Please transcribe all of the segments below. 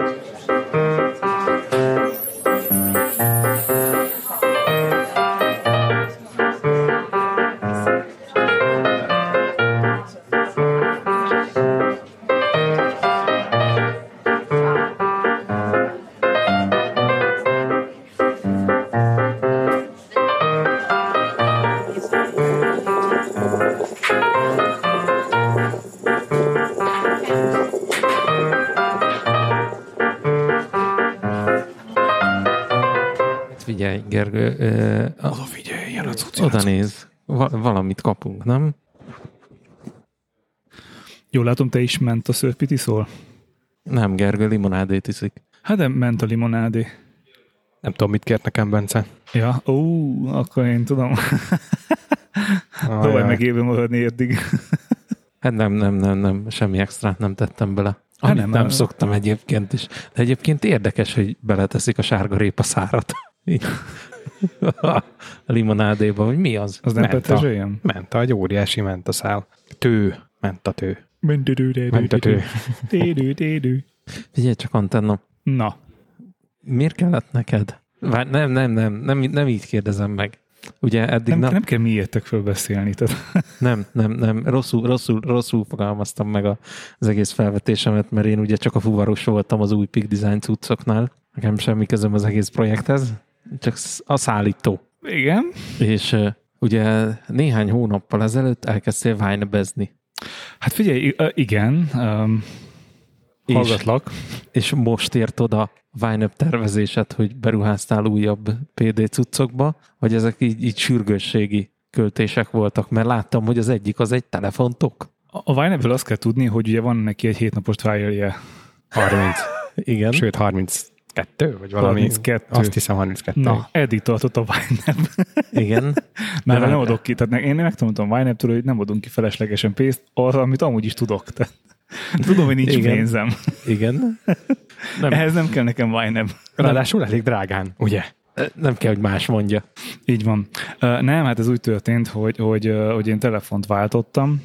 Figyelj, oda néz. Va- valamit kapunk, nem? Jól látom, te is ment a szörpit iszol? Nem, Gergő limonádét iszik. Hát de ment a limonádé. Nem tudom, mit kért nekem, Bence. Ja, ó, akkor én tudom. Próbálj meg élve maradni eddig. Hát nem, nem, nem, nem, semmi extrát nem tettem bele. Amit nem, nem, nem a- szoktam egyébként is. De egyébként érdekes, hogy beleteszik a sárga répa szárat. A limonádéba, hogy mi az? Az nem petezselyem? Ment egy óriási ment a szál. Tő. Ment a tő. Ment a tő. Figyelj csak, Antenna, Na, miért kellett neked? Vár, nem, nem, nem, nem, nem így kérdezem meg. Ugye eddig nem, nem, nem kell miértek fölbeszélni. Tehát nem, nem, nem, rosszul, rosszul, rosszul fogalmaztam meg a, az egész felvetésemet, mert én ugye csak a fuvaros voltam az új Peak Design cuccoknál. Nekem semmi közöm az egész projekthez, csak a szállító. igen. És ugye néhány hónappal ezelőtt elkezdtél vájnebezni. Hát figyelj, igen. Um, És- hallgatlak. És most ért oda Wineup tervezésed, hogy beruháztál újabb PD cuccokba, vagy ezek így, így sürgősségi költések voltak, mert láttam, hogy az egyik az egy telefontok. A Vine-ből azt kell tudni, hogy ugye van neki egy hétnapos trialje. 30. Igen. Sőt, 32, vagy valami. 32. Azt hiszem 32. Na, eddig tartott a Vine Igen. Már De nem vár- adok ki, tehát én megtanultam vine től hogy nem adunk ki feleslegesen pénzt arra, amit amúgy is tudok. Tehát, tudom, hogy nincs Igen. pénzem. Igen. Nem, Ehhez nem kell nekem vine Ráadásul elég drágán, ugye? nem kell, hogy más mondja. Így van. Nem, hát ez úgy történt, hogy, hogy, hogy én telefont váltottam,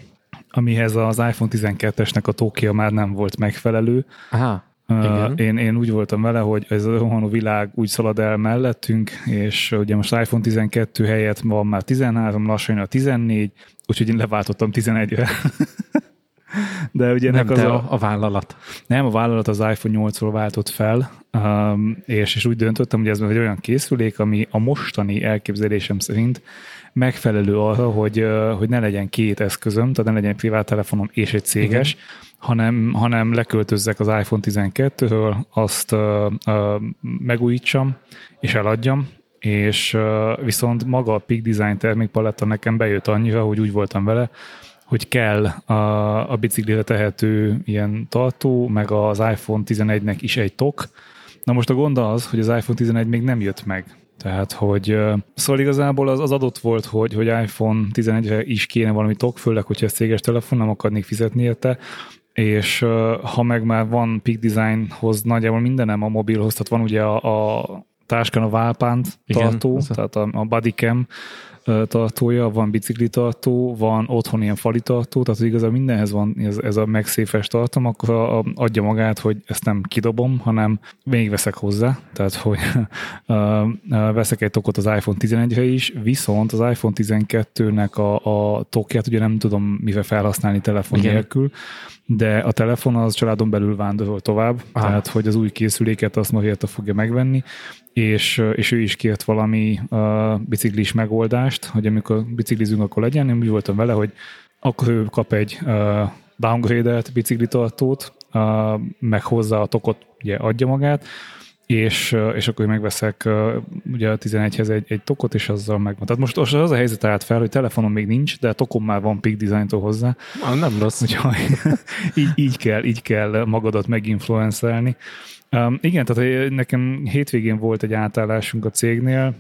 amihez az iPhone 12-esnek a Tokia már nem volt megfelelő. Aha, Igen. Én, én úgy voltam vele, hogy ez a rohanó világ úgy szalad el mellettünk, és ugye most iPhone 12 helyett van már 13, lassan a 14, úgyhogy én leváltottam 11-re. De ugye nem az a, a, vállalat. nem, a vállalat az iPhone 8-ról váltott fel, um, és, és úgy döntöttem, hogy ez egy olyan készülék, ami a mostani elképzelésem szerint megfelelő arra, hogy, hogy ne legyen két eszközöm, tehát ne legyen egy privát telefonom és egy céges, hanem, hanem leköltözzek az iPhone 12-ről, azt uh, uh, megújítsam és eladjam, és uh, viszont maga a Peak Design termékpaletta nekem bejött annyira, hogy úgy voltam vele, hogy kell a, a biciklire tehető ilyen tartó, meg az iPhone 11-nek is egy tok. Na most a gond az, hogy az iPhone 11 még nem jött meg. Tehát, hogy ö, szóval igazából az, az adott volt, hogy, hogy iPhone 11-re is kéne valami tok, főleg, hogyha ez céges telefon, nem akarnék fizetni érte, és ha meg már van Peak Designhoz nagyjából mindenem a mobilhoz, tehát van ugye a, a táskán a válpánt Igen, tartó, a- tehát a, a bodycam tartója, van bicikli tartó, van otthon ilyen fali tartó, tehát hogy igazából mindenhez van ez, ez a megszéfes tartom, akkor a, a, adja magát, hogy ezt nem kidobom, hanem még veszek hozzá, tehát hogy veszek egy tokot az iPhone 11-re is, viszont az iPhone 12-nek a, a tokját ugye nem tudom mivel felhasználni telefon Igen. nélkül, de a telefon az családon belül vándorol tovább, Aha. tehát hogy az új készüléket azt Marietta fogja megvenni, és, és ő is kért valami uh, biciklis megoldást, hogy amikor biciklizünk, akkor legyen. Én úgy voltam vele, hogy akkor ő kap egy uh, downgradelt biciklitartót, uh, meg hozzá a tokot ugye adja magát, és, és akkor megveszek uh, ugye a 11-hez egy, egy tokot, és azzal megvan. Tehát most, most az a helyzet állt fel, hogy telefonom még nincs, de a tokom már van Peak Design-tól hozzá, Ah, nem rossz. Úgyhogy így, így, kell, így kell magadat meginfluencelni. Um, igen, tehát eh, nekem hétvégén volt egy átállásunk a cégnél,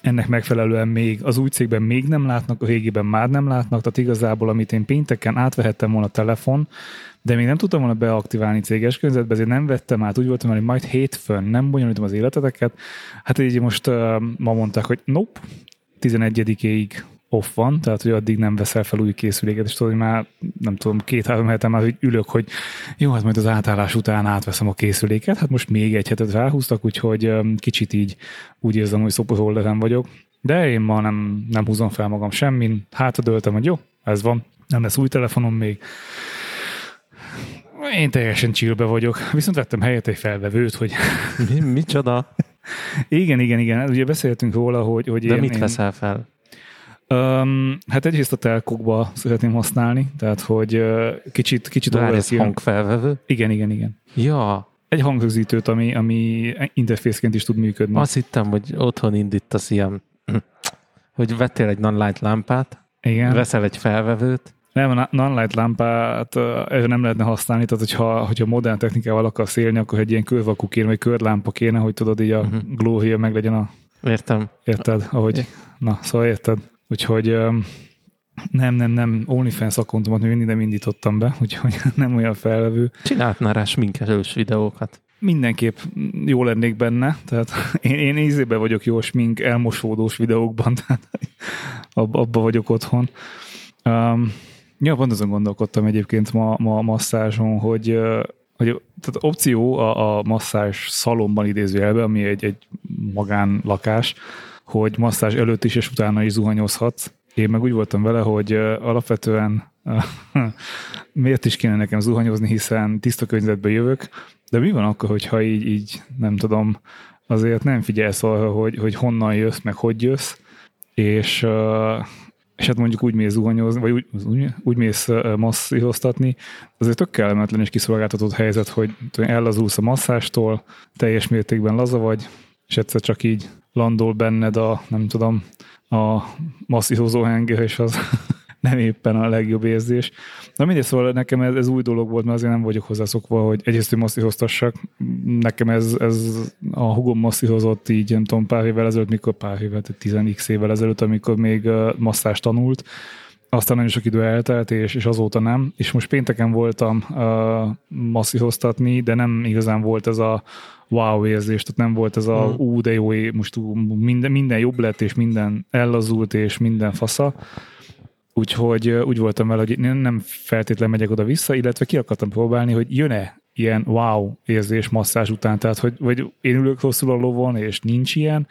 ennek megfelelően még az új cégben még nem látnak, a régiben már nem látnak, tehát igazából, amit én pénteken átvehettem volna a telefon, de még nem tudtam volna beaktiválni céges környezetbe, ezért nem vettem át, úgy voltam, hogy majd hétfőn nem bonyolítom az életeteket. Hát így most uh, ma mondták, hogy nope, 11-ig off van, tehát hogy addig nem veszel fel új készüléket, és tudod, hogy már nem tudom, két-három heten már hogy ülök, hogy jó, hát majd az átállás után átveszem a készüléket, hát most még egy hetet ráhúztak, úgyhogy kicsit így úgy érzem, hogy szopozolderem vagyok, de én ma nem, nem húzom fel magam semmin, hátadöltem, hogy jó, ez van, nem lesz új telefonom még, én teljesen csillbe vagyok. Viszont vettem helyett egy felvevőt, hogy... Mi, micsoda? igen, igen, igen. Ugye beszéltünk róla, hogy... hogy De én, mit veszel fel? Um, hát egyrészt a telkokba szeretném használni, tehát hogy uh, kicsit... kicsit Várj, ez hangfelvevő? Igen, igen, igen. Ja. Egy hangrögzítőt, ami, ami interfészként is tud működni. Azt hittem, hogy otthon indítasz ilyen, hogy vettél egy non-light lámpát, igen. veszel egy felvevőt, nem, a non-light lámpát nem lehetne használni, tehát hogyha, hogyha modern technikával akarsz élni, akkor egy ilyen körvakú kéne, vagy körlámpa kéne, hogy tudod, így a uh-huh. glow meg legyen a... Értem. Érted? Ahogy... Na, szóval érted. Úgyhogy nem, nem, nem, OnlyFans akkontomat még mindig nem indítottam be, úgyhogy nem olyan felvevő. Csináltnál rá sminkelős videókat. Mindenképp jó lennék benne, tehát én, én ízében vagyok jó smink elmosódós videókban, tehát abba, abba vagyok otthon. Um, Ja, pont azon gondolkodtam egyébként ma, ma masszázson, hogy, hogy tehát opció a, a masszázs szalomban idézőjelben, ami egy, egy magánlakás, hogy masszázs előtt is és utána is zuhanyozhatsz. Én meg úgy voltam vele, hogy alapvetően miért is kéne nekem zuhanyozni, hiszen tiszta környezetbe jövök, de mi van akkor, hogyha így, így nem tudom, azért nem figyelsz arra, hogy, hogy honnan jössz, meg hogy jössz, és és hát mondjuk úgy mész zuhanyozni, vagy úgy, úgy, úgy mész masszíroztatni, azért tök kellemetlen és kiszolgáltatott helyzet, hogy ellazulsz a masszástól, teljes mértékben laza vagy, és egyszer csak így landol benned a, nem tudom, a masszírozó henger, és az nem éppen a legjobb érzés. Na mindegy, szóval nekem ez, ez új dolog volt, mert azért nem vagyok hozzászokva, hogy egyrészt, hogy masszíroztassak. Nekem ez, ez a hugom masszírozott így, nem tudom, pár évvel ezelőtt, mikor pár évvel, 10x évvel ezelőtt, amikor még masszás tanult, aztán nagyon sok idő eltelt, és, és azóta nem. És most pénteken voltam uh, masszíroztatni, de nem igazán volt ez a wow érzés, tehát nem volt ez a hmm. ú, de jó, most minden, minden jobb lett, és minden ellazult, és minden fasza, Úgyhogy úgy voltam vele, hogy nem feltétlenül megyek oda-vissza, illetve ki akartam próbálni, hogy jön-e ilyen wow érzés masszázs után, tehát hogy vagy én ülök rosszul a lovon, és nincs ilyen,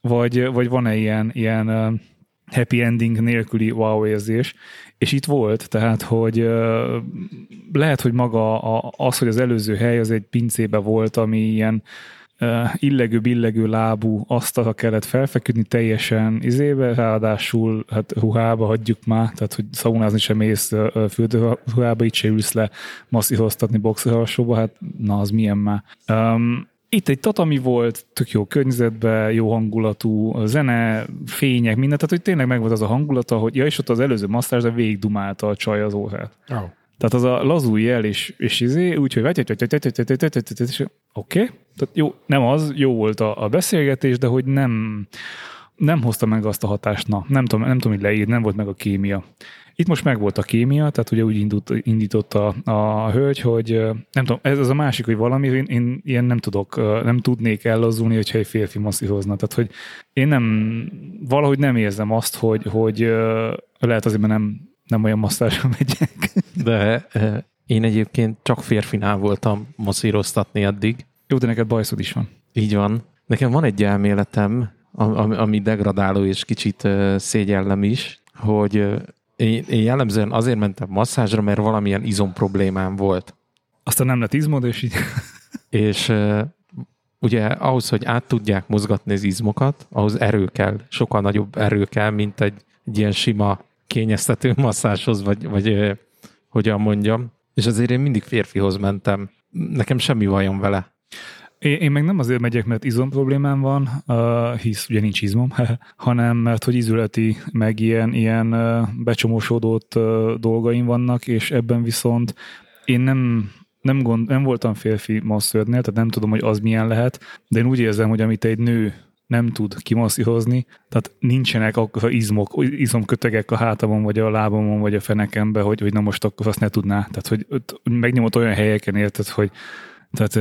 vagy, vagy van-e ilyen, ilyen happy ending nélküli wow érzés, és itt volt, tehát, hogy lehet, hogy maga az, hogy az előző hely az egy pincébe volt, ami ilyen illegő, billegő lábú asztalra kellett felfeküdni teljesen izébe, ráadásul hát ruhába hagyjuk már, tehát hogy szaunázni sem mész fürdőruhába, itt se ülsz le masszíroztatni boxeralsóba, hát na az milyen már. Um, itt egy tatami volt, tök jó környezetben, jó hangulatú zene, fények, minden, tehát hogy tényleg megvolt az a hangulata, hogy ja, és ott az előző masszázs, de végig dumálta a csaj az órát. Oh. Tehát az a lazúj jel és, és izé, úgyhogy oké, tehát jó, nem az, jó volt a, a beszélgetés, de hogy nem, nem hozta meg azt a hatást, na, nem tudom, nem tudom, hogy leír, nem volt meg a kémia. Itt most meg volt a kémia, tehát ugye úgy indult, indított a, a hölgy, hogy nem tudom, ez az a másik, hogy valami, én, én ilyen nem tudok, nem tudnék ellazulni, hogyha egy férfi masszírozna. Tehát, hogy én nem, valahogy nem érzem azt, hogy, hogy lehet azért, mert nem nem olyan masszázsra megyek. De én egyébként csak férfinál voltam masszíroztatni eddig. Jó, de neked bajszod is van. Így van. Nekem van egy elméletem, ami degradáló és kicsit szégyellem is, hogy én, én jellemzően azért mentem masszázsra, mert valamilyen izom problémám volt. Aztán nem lett izmod, és így... És ugye ahhoz, hogy át tudják mozgatni az izmokat, ahhoz erő kell, sokkal nagyobb erő kell, mint egy, egy ilyen sima kényeztető masszáshoz, vagy, vagy hogyan mondjam. És azért én mindig férfihoz mentem. Nekem semmi bajom vele. Én, meg nem azért megyek, mert izom problémám van, hisz ugye nincs izmom, hanem mert hogy izületi, meg ilyen, ilyen becsomósodott dolgaim vannak, és ebben viszont én nem nem, gond, nem voltam férfi masszörnél, tehát nem tudom, hogy az milyen lehet, de én úgy érzem, hogy amit egy nő nem tud kimasszírozni, tehát nincsenek akkor izmok, izomkötegek a hátamon, vagy a lábamon, vagy a fenekembe, hogy, hogy na most akkor azt ne tudná. Tehát, hogy megnyomott olyan helyeken érted, hogy tehát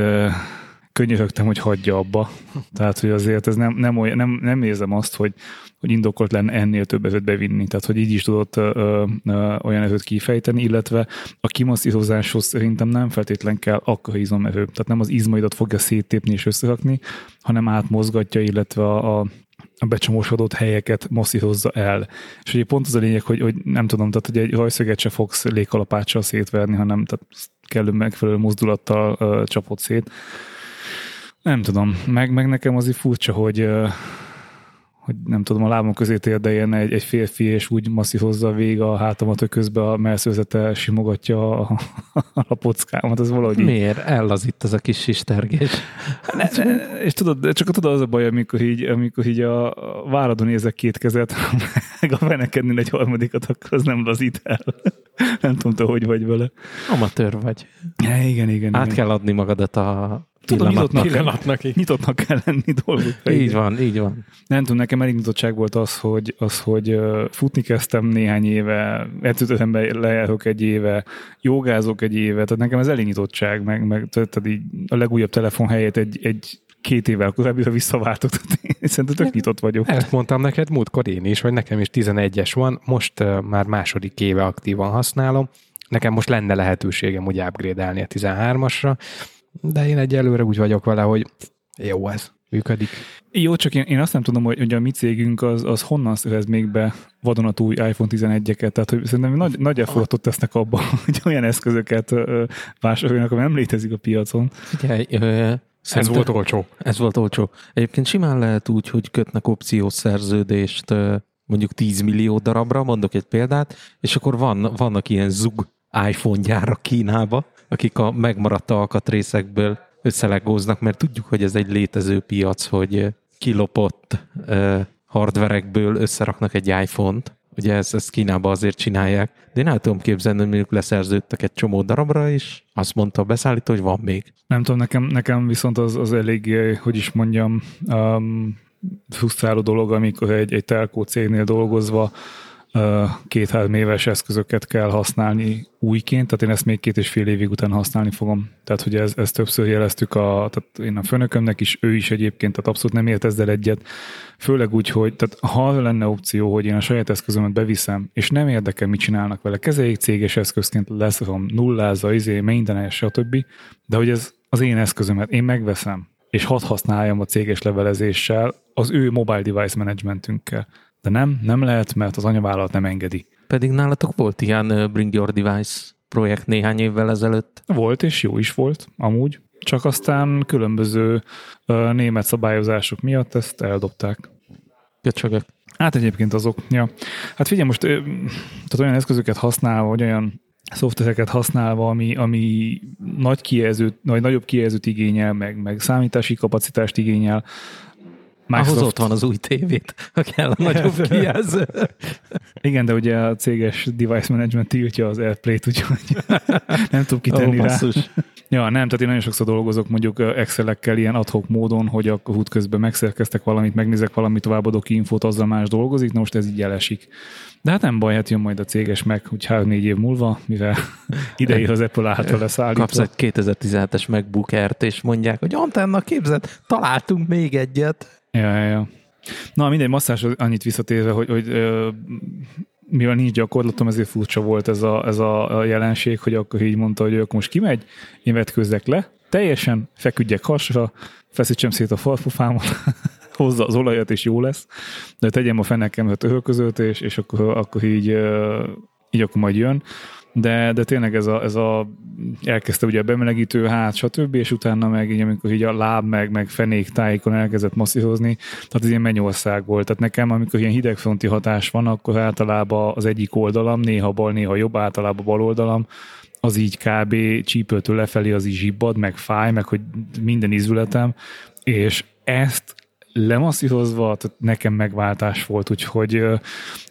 könyörögtem, hogy hagyja abba. Tehát, hogy azért ez nem, nem, olyan, nem, nem érzem azt, hogy, hogy indokolt lenne ennél több ezőt bevinni. Tehát, hogy így is tudott ö, ö, olyan ezőt kifejteni, illetve a kimasszírozáshoz szerintem nem feltétlen kell akkor izomerő. Tehát nem az izmaidat fogja széttépni és összerakni, hanem átmozgatja, illetve a, a a becsomósodott helyeket masszírozza el. És ugye pont az a lényeg, hogy, hogy nem tudom, tehát hogy egy rajszöget se fogsz légkalapáccsal szétverni, hanem tehát kellő megfelelő mozdulattal uh, csapott szét. Nem tudom, meg, meg nekem az így furcsa, hogy hogy nem tudom, a lábam közé térdeljen egy, egy férfi, és úgy masszírozza a vég a hátamat, hogy közben a melszőzete simogatja a, a lapockámat, ez valahogy Miért? Ellazít ez a kis sistergés. Ne, ne, és tudod, csak tudod az a baj, amikor így, amikor így a váradon érzek két kezet, meg a fenekedni egy harmadikat, akkor az nem lazít el. nem tudom, te hogy vagy vele. Amatőr vagy. Ja, igen, igen. Át igen. kell adni magadat a Tudom, nyitottnak, pillanatnak így. nyitottnak kell lenni dolgokra. Így van, így van. Nem tudom, nekem elég nyitottság volt az, hogy, az, hogy futni kezdtem néhány éve, edzőterembe lejárok egy éve, jogázok egy éve, tehát nekem ez elég nyitottság, meg, meg tehát így a legújabb telefon helyett egy, egy két évvel tehát én szerintem tök nyitott vagyok. Ezt mondtam neked múltkor én is, hogy nekem is 11-es van, most uh, már második éve aktívan használom. Nekem most lenne lehetőségem úgy upgrade-elni a 13-asra, de én egyelőre úgy vagyok vele, hogy jó ez, működik. Jó, csak én, én azt nem tudom, hogy, hogy a mi cégünk az, az honnan szerez még be vadonatúj iPhone 11-eket, tehát hogy szerintem nagy, nagy effortot tesznek abba, hogy olyan eszközöket vásároljanak, ami nem létezik a piacon. Figyelj, ö, Ez volt olcsó. Ez volt olcsó. Egyébként simán lehet úgy, hogy kötnek opciós szerződést mondjuk 10 millió darabra, mondok egy példát, és akkor van, vannak ilyen zug iPhone gyárak Kínába, akik a megmaradt alkatrészekből összelegóznak, mert tudjuk, hogy ez egy létező piac, hogy ö, kilopott ö, hardverekből összeraknak egy iPhone-t. Ugye ezt, ezt Kínában azért csinálják. De én el tudom képzelni, hogy mondjuk leszerződtek egy csomó darabra, és azt mondta a beszállító, hogy van még. Nem tudom, nekem, nekem viszont az, az elég, eh, hogy is mondjam, um, frusztráló dolog, amikor egy, egy telkó cégnél dolgozva uh, két-három éves eszközöket kell használni újként, tehát én ezt még két és fél évig után használni fogom. Tehát, hogy ez, ezt többször jeleztük, a, tehát én a főnökömnek is, ő is egyébként, tehát abszolút nem ért ezzel egyet. Főleg úgy, hogy tehát ha lenne opció, hogy én a saját eszközömet beviszem, és nem érdekel, mit csinálnak vele, kezeljék céges eszközként, leszarom, nullázza, izé, maintenance, stb. De hogy ez az én eszközömet, én megveszem, és hadd használjam a céges levelezéssel, az ő mobile device managementünkkel. De nem, nem lehet, mert az anyavállalat nem engedi. Pedig nálatok volt ilyen Bring Your Device projekt néhány évvel ezelőtt. Volt, és jó is volt, amúgy. Csak aztán különböző ö, német szabályozások miatt ezt eldobták. Köcsögök. Hát egyébként azok, ja. Hát figyelj, most tehát olyan eszközöket használva, vagy olyan szoftvereket használva, ami, ami nagy kijelzőt, vagy nagyobb kijelzőt igényel, meg, meg számítási kapacitást igényel. Ahhoz ott van az új tévét, ha kell a nagyobb kijelző. Igen, de ugye a céges device management tiltja az AirPlay-t, úgyhogy nem tud kitenni rá. basszus. Ja, nem, tehát én nagyon sokszor dolgozok mondjuk Excel-ekkel ilyen adhok módon, hogy a hút közben megszerkeztek valamit, megnézek valamit, továbbadok ki infót, azzal más dolgozik, na most ez így elesik. De hát nem baj, hát jön majd a céges meg, úgy 3-4 év múlva, mivel ideír az Apple által leszállítva. Kapsz egy 2017-es MacBook Air-t, és mondják, hogy Antenna, képzeld, találtunk még egyet. Ja, ja, ja. Na, mindegy, masszás annyit visszatérve, hogy, hogy ö, mivel nincs gyakorlatom, ezért furcsa volt ez a, ez a jelenség, hogy akkor így mondta, hogy ők most kimegy, én vetkőzzek le, teljesen feküdjek hasra, feszítsem szét a farpufámat, hozza az olajat, és jó lesz, de tegyem a fenekemet között, és, és akkor, akkor így, így akkor majd jön. De, de tényleg ez a, ez a, elkezdte ugye a bemelegítő hát, stb., és utána meg így, amikor így a láb, meg, meg fenék tájékon elkezdett masszírozni, tehát ez ilyen mennyország volt. Tehát nekem, amikor ilyen hidegfronti hatás van, akkor általában az egyik oldalam, néha bal, néha jobb, általában bal oldalam, az így kb. csípőtől lefelé az így zsibbad, meg fáj, meg hogy minden izületem, és ezt lemasszírozva, tehát nekem megváltás volt, úgyhogy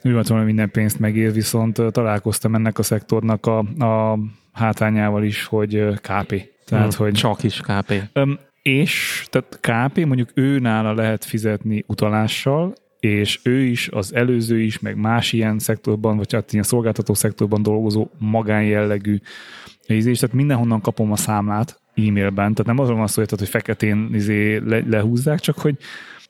úgy volt volna minden pénzt megér, viszont találkoztam ennek a szektornak a, a hátrányával is, hogy KP. Tehát, Hmm, hogy Csak is KP. És tehát KP mondjuk ő nála lehet fizetni utalással, és ő is, az előző is, meg más ilyen szektorban, vagy hát ilyen szolgáltató szektorban dolgozó magánjellegű ízés, tehát mindenhonnan kapom a számlát, e-mailben, tehát nem azon van szó, hogy, feketén izé le, lehúzzák, csak hogy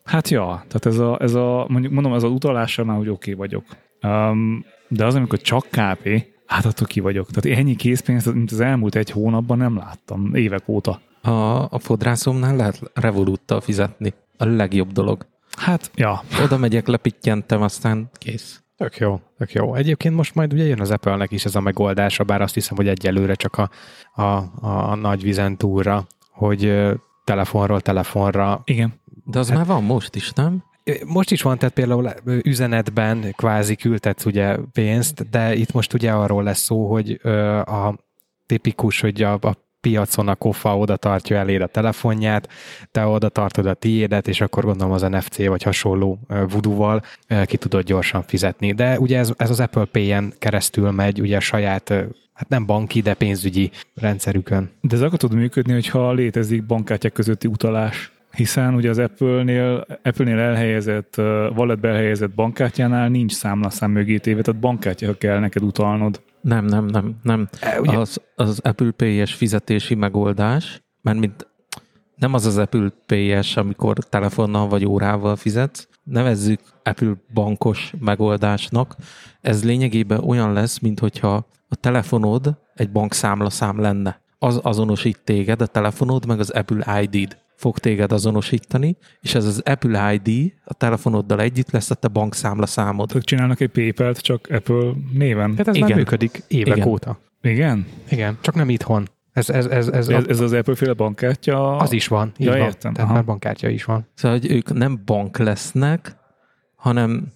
hát ja, tehát ez a, ez a mondjuk mondom, ez az utalással már, hogy oké okay vagyok. Um, de az, amikor csak KP, hát attól ki vagyok. Tehát ennyi készpénzt, mint az elmúlt egy hónapban nem láttam, évek óta. A, a fodrászomnál lehet revoluttal fizetni. A legjobb dolog. Hát, ja. Oda megyek, lepittyentem, aztán kész. Tök jó, tök jó. Egyébként most majd ugye jön az Apple-nek is ez a megoldása, bár azt hiszem, hogy egyelőre csak a, a, a, nagy vizen túlra, hogy telefonról telefonra. Igen. De az hát, már van most is, nem? Most is van, tehát például üzenetben kvázi küldtetsz ugye pénzt, de itt most ugye arról lesz szó, hogy a tipikus, hogy a, a piacon a kofa oda tartja eléd a telefonját, te oda tartod a tiédet, és akkor gondolom az NFC vagy hasonló voodoo ki tudod gyorsan fizetni. De ugye ez, ez az Apple Pay-en keresztül megy, ugye a saját hát nem banki, de pénzügyi rendszerükön. De ez akkor tud működni, hogyha létezik bankkártyák közötti utalás hiszen ugye az Apple-nél, Apple-nél elhelyezett, walletbe elhelyezett bankkártyánál nincs számlaszám mögé téve, tehát bankkártya kell neked utalnod. Nem, nem, nem, nem. E, az, az Apple Pay-es fizetési megoldás, mert mint nem az az Apple Pay-es, amikor telefonnal vagy órával fizetsz, nevezzük Apple bankos megoldásnak. Ez lényegében olyan lesz, mint hogyha a telefonod egy bankszámlaszám lenne. Az azonosít téged, a telefonod, meg az Apple ID-d fog téged azonosítani, és ez az Apple ID a telefonoddal együtt lesz a te bankszámla számod. Ők csinálnak egy PayPal-t csak Apple néven. Hát ez Igen. már működik évek Igen. óta. Igen? Igen, csak nem itthon. Ez, ez, ez, ez, ez, ez az Apple-féle bankkártya? Az is van. Így ja, van. értem. Tehát már bankkártya is van. Szóval, hogy ők nem bank lesznek, hanem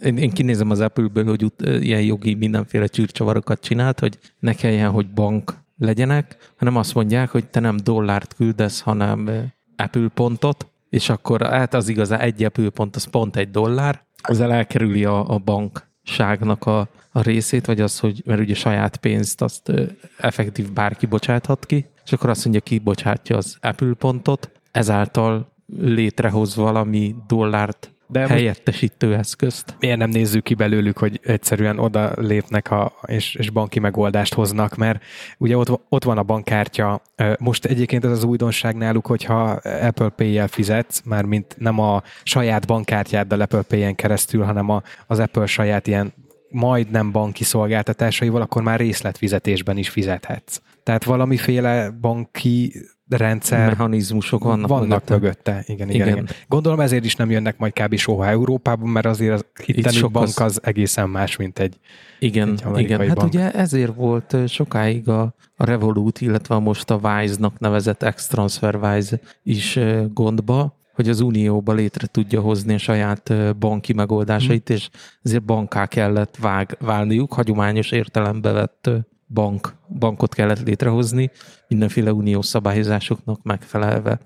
én, én kinézem az Apple-ből, hogy ut, ilyen jogi mindenféle csűrcsavarokat csinált, hogy ne kelljen, hogy bank legyenek, hanem azt mondják, hogy te nem dollárt küldesz, hanem Apple pontot, és akkor hát az igazán egy Apple pont, az pont egy dollár, ezzel elkerüli a, a bankságnak a, a részét, vagy az, hogy mert ugye saját pénzt azt effektív bárki bocsáthat ki, és akkor azt mondja, ki bocsátja az Apple pontot, ezáltal létrehoz valami dollárt de helyettesítő eszközt. Miért nem nézzük ki belőlük, hogy egyszerűen oda lépnek a, és, és banki megoldást hoznak, mert ugye ott, ott van a bankkártya. Most egyébként ez az újdonság náluk, hogyha Apple Pay-jel fizetsz, már mint nem a saját bankkártyáddal Apple Pay-en keresztül, hanem a, az Apple saját ilyen majdnem banki szolgáltatásaival, akkor már részletfizetésben is fizethetsz. Tehát valamiféle banki rendszer. Mechanizmusok vannak, vannak mögötte. mögötte. Igen, igen, igen. igen. Gondolom ezért is nem jönnek majd kb. soha Európában, mert azért az itteni bank az egészen más, mint egy Igen, egy igen. Hát bank. ugye ezért volt sokáig a, a Revolut, illetve a most a Wise-nak nevezett X-TransferWise is gondba, hogy az Unióba létre tudja hozni a saját banki megoldásait, hmm. és ezért banká kellett vág, válniuk, hagyományos értelembe vett bank, bankot kellett létrehozni, mindenféle uniós szabályozásoknak megfelelve.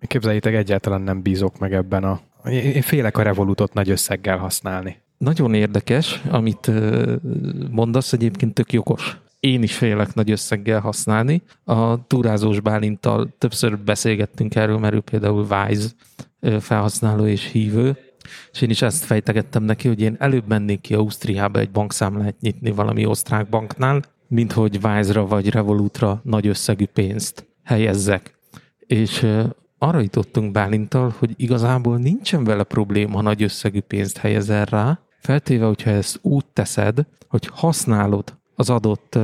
Képzeljétek, egyáltalán nem bízok meg ebben a... Én félek a Revolutot nagy összeggel használni. Nagyon érdekes, amit mondasz, egyébként tök jogos. Én is félek nagy összeggel használni. A túrázós Bálintal többször beszélgettünk erről, mert ő például Wise felhasználó és hívő, és én is ezt fejtegettem neki, hogy én előbb mennék ki Ausztriába egy bankszámlát nyitni valami osztrák banknál, mint hogy Wise-ra vagy Revolutra nagy összegű pénzt helyezzek. És arra jutottunk Bálintal, hogy igazából nincsen vele probléma, ha nagy összegű pénzt helyezel rá, feltéve, hogyha ezt úgy teszed, hogy használod az adott